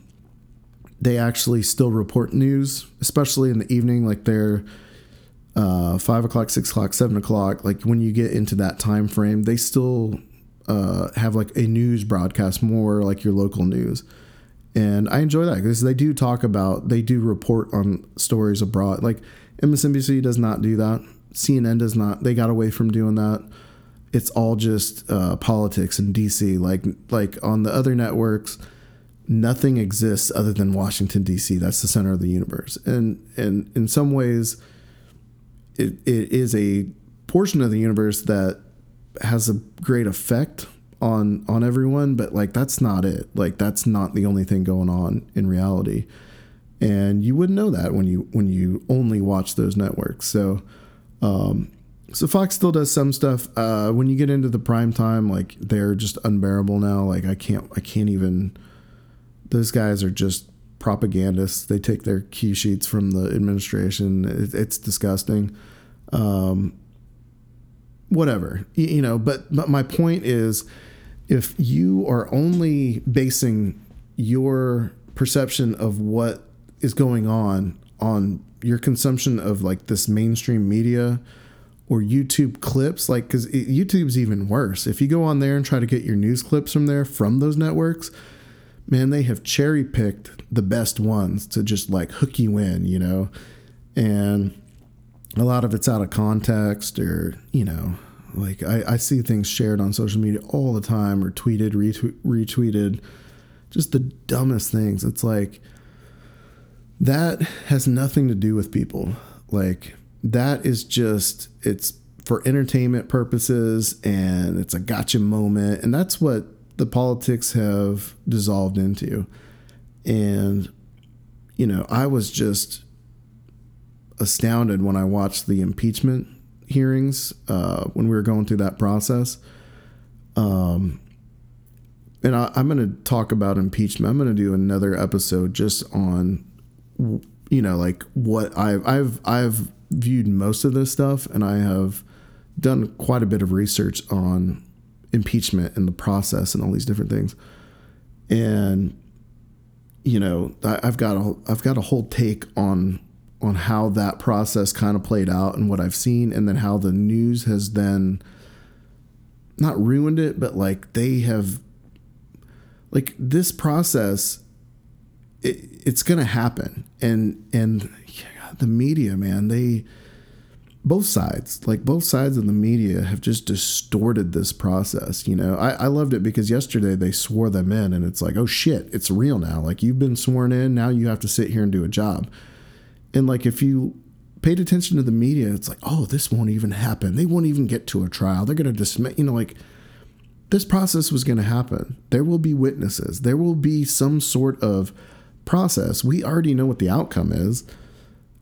they actually still report news, especially in the evening, like they're uh, five o'clock, six o'clock, seven o'clock. Like when you get into that time frame, they still uh, have like a news broadcast more like your local news. And I enjoy that because they do talk about, they do report on stories abroad. Like MSNBC does not do that. CNN does not. They got away from doing that. It's all just uh, politics in DC. Like like on the other networks, nothing exists other than Washington D.C. That's the center of the universe, and and in some ways, it, it is a portion of the universe that has a great effect on on everyone, but like that's not it. Like that's not the only thing going on in reality, and you wouldn't know that when you when you only watch those networks. So. Um, so Fox still does some stuff. Uh, when you get into the prime time, like they're just unbearable now. Like I can't, I can't even those guys are just propagandists. They take their key sheets from the administration. It, it's disgusting. Um, whatever, you, know. But but my point is, if you are only basing your perception of what is going on on your consumption of like this mainstream media or YouTube clips, like because YouTube's even worse. If you go on there and try to get your news clips from there from those networks, man, they have cherry picked the best ones to just like hook you in, you know? And a lot of it's out of context or, you know, like I, I see things shared on social media all the time or tweeted, retweet, retweeted, just the dumbest things. It's like that has nothing to do with people. Like that is just, it's for entertainment purposes and it's a gotcha moment. And that's what the politics have dissolved into. And, you know, I was just astounded when I watched the impeachment hearings uh, when we were going through that process. Um, and I, am going to talk about impeachment. I'm going to do another episode just on, you know, like what I've I've I've viewed most of this stuff, and I have done quite a bit of research on impeachment and the process and all these different things. And you know, I, have got a I've got a whole take on on how that process kind of played out and what I've seen, and then how the news has then not ruined it, but like they have like this process it, it's gonna happen and and yeah, the media man they both sides, like both sides of the media, have just distorted this process. You know, I, I loved it because yesterday they swore them in, and it's like, oh shit, it's real now. Like you've been sworn in, now you have to sit here and do a job. And like if you paid attention to the media, it's like, oh, this won't even happen. They won't even get to a trial. They're going to dismiss, you know, like this process was going to happen. There will be witnesses. There will be some sort of process. We already know what the outcome is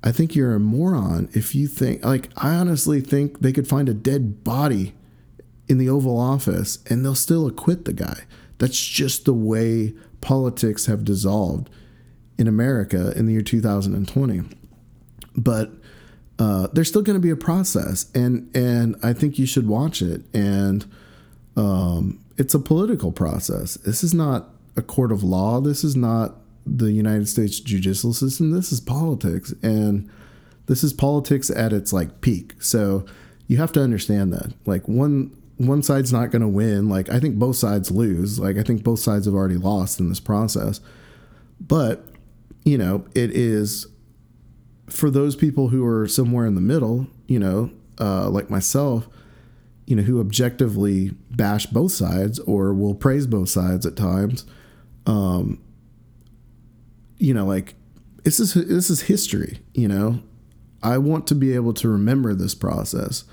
I think you're a moron if you think, like, I honestly think they could find a dead body in the Oval Office and they'll still acquit the guy. That's just the way politics have dissolved in America in the year 2020. But uh, there's still going to be a process, and and I think you should watch it. And um, it's a political process. This is not a court of law. This is not the United States judicial system. This is politics, and this is politics at its like peak. So you have to understand that. Like one one side's not going to win. Like I think both sides lose. Like I think both sides have already lost in this process. But you know, it is for those people who are somewhere in the middle. You know, uh, like myself. You know, who objectively bash both sides or will praise both sides at times. Um, you know, like this is this is history. You know, I want to be able to remember this process.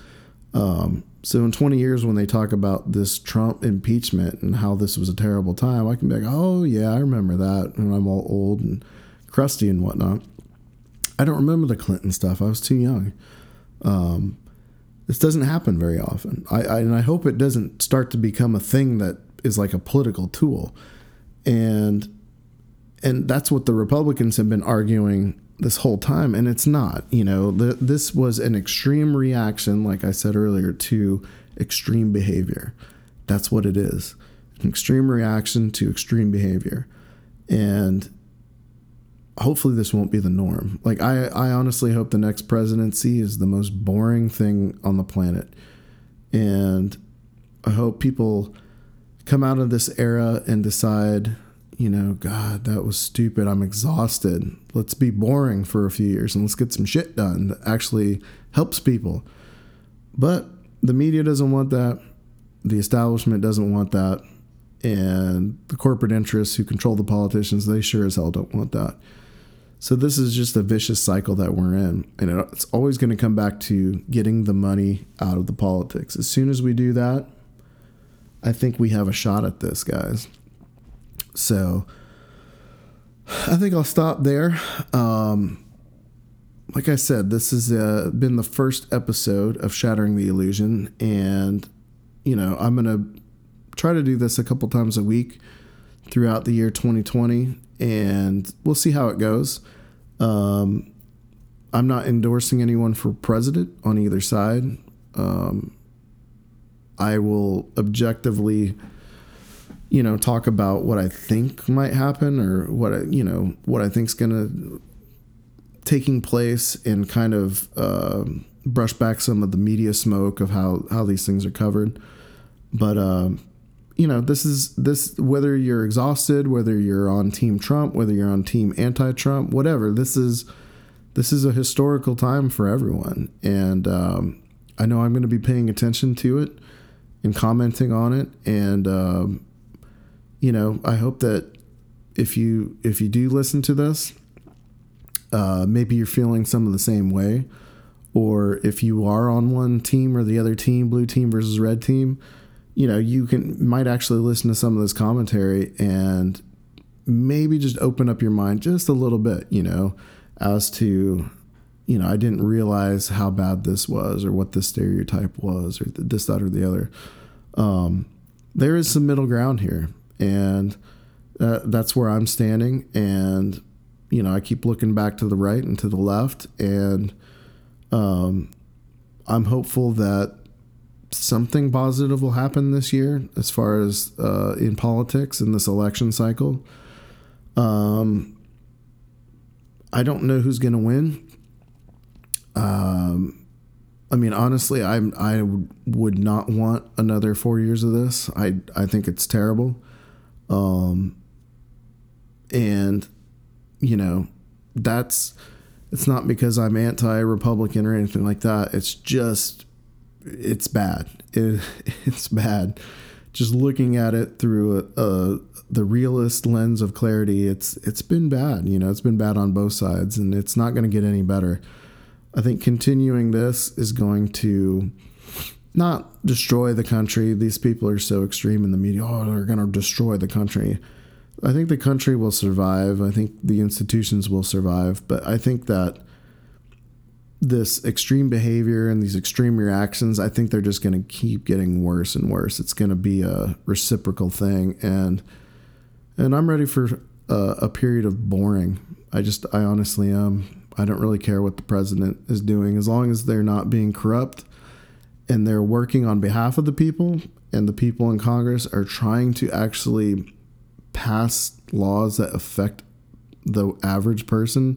Um, so in 20 years, when they talk about this Trump impeachment and how this was a terrible time, I can be like, oh yeah, I remember that when I'm all old and crusty and whatnot. I don't remember the Clinton stuff. I was too young. Um, this doesn't happen very often. I, I, and I hope it doesn't start to become a thing that is like a political tool. And and that's what the Republicans have been arguing this whole time, and it's not. You know, the, this was an extreme reaction, like I said earlier, to extreme behavior. That's what it is an extreme reaction to extreme behavior. And hopefully, this won't be the norm. Like, I, I honestly hope the next presidency is the most boring thing on the planet. And I hope people come out of this era and decide, you know, God, that was stupid. I'm exhausted. Let's be boring for a few years and let's get some shit done that actually helps people. But the media doesn't want that. The establishment doesn't want that. And the corporate interests who control the politicians, they sure as hell don't want that. So this is just a vicious cycle that we're in. And it's always going to come back to getting the money out of the politics. As soon as we do that, I think we have a shot at this, guys. So I think I'll stop there. Um, like I said, this has uh, been the first episode of Shattering the Illusion, and you know I'm gonna try to do this a couple times a week throughout the year 2020, and we'll see how it goes. Um, I'm not endorsing anyone for president on either side. Um, I will objectively, you know, talk about what I think might happen or what I, you know, what I think's gonna taking place and kind of uh, brush back some of the media smoke of how how these things are covered. But uh, you know, this is this whether you're exhausted, whether you're on Team Trump, whether you're on Team Anti-Trump, whatever. This is this is a historical time for everyone, and um, I know I'm going to be paying attention to it and commenting on it, and um, you know, I hope that if you if you do listen to this uh, maybe you're feeling some of the same way. Or if you are on one team or the other team, blue team versus red team, you know, you can might actually listen to some of this commentary and maybe just open up your mind just a little bit, you know, as to, you know, I didn't realize how bad this was or what the stereotype was or this, that, or the other. Um, there is some middle ground here. And uh, that's where I'm standing. And you know, I keep looking back to the right and to the left, and um, I'm hopeful that something positive will happen this year as far as uh, in politics in this election cycle. Um, I don't know who's going to win. Um, I mean, honestly, I I would not want another four years of this. I I think it's terrible. Um, and you know, that's it's not because I'm anti-Republican or anything like that. It's just it's bad. It, it's bad. Just looking at it through a, a, the realist lens of clarity, it's it's been bad. You know, it's been bad on both sides, and it's not going to get any better. I think continuing this is going to not destroy the country. These people are so extreme in the media. Oh, they're going to destroy the country. I think the country will survive. I think the institutions will survive. But I think that this extreme behavior and these extreme reactions, I think they're just going to keep getting worse and worse. It's going to be a reciprocal thing, and and I'm ready for a, a period of boring. I just, I honestly am. I don't really care what the president is doing as long as they're not being corrupt and they're working on behalf of the people, and the people in Congress are trying to actually pass laws that affect the average person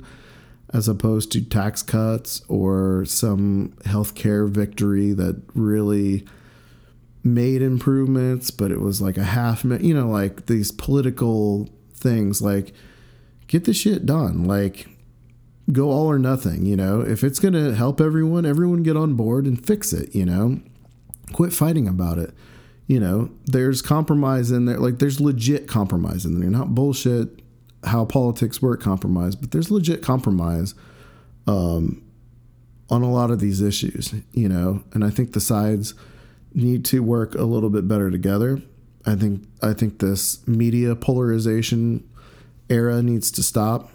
as opposed to tax cuts or some healthcare victory that really made improvements, but it was like a half, you know, like these political things, like get the shit done, like go all or nothing, you know, if it's going to help everyone, everyone get on board and fix it, you know, quit fighting about it you know, there's compromise in there. Like there's legit compromise in there, not bullshit how politics work compromise, but there's legit compromise um, on a lot of these issues, you know, and I think the sides need to work a little bit better together. I think I think this media polarization era needs to stop.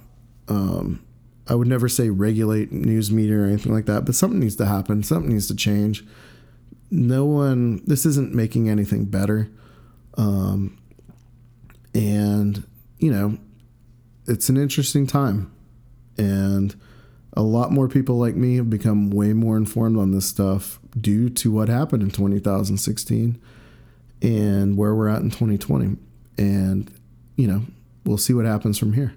Um, I would never say regulate news media or anything like that, but something needs to happen. Something needs to change no one this isn't making anything better um, and you know it's an interesting time. And a lot more people like me have become way more informed on this stuff due to what happened in 2016 and where we're at in 2020 and you know we'll see what happens from here.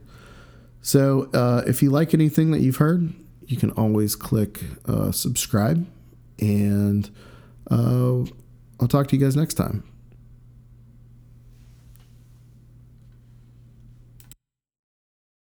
So uh, if you like anything that you've heard you can always click uh, subscribe. And uh, I'll talk to you guys next time.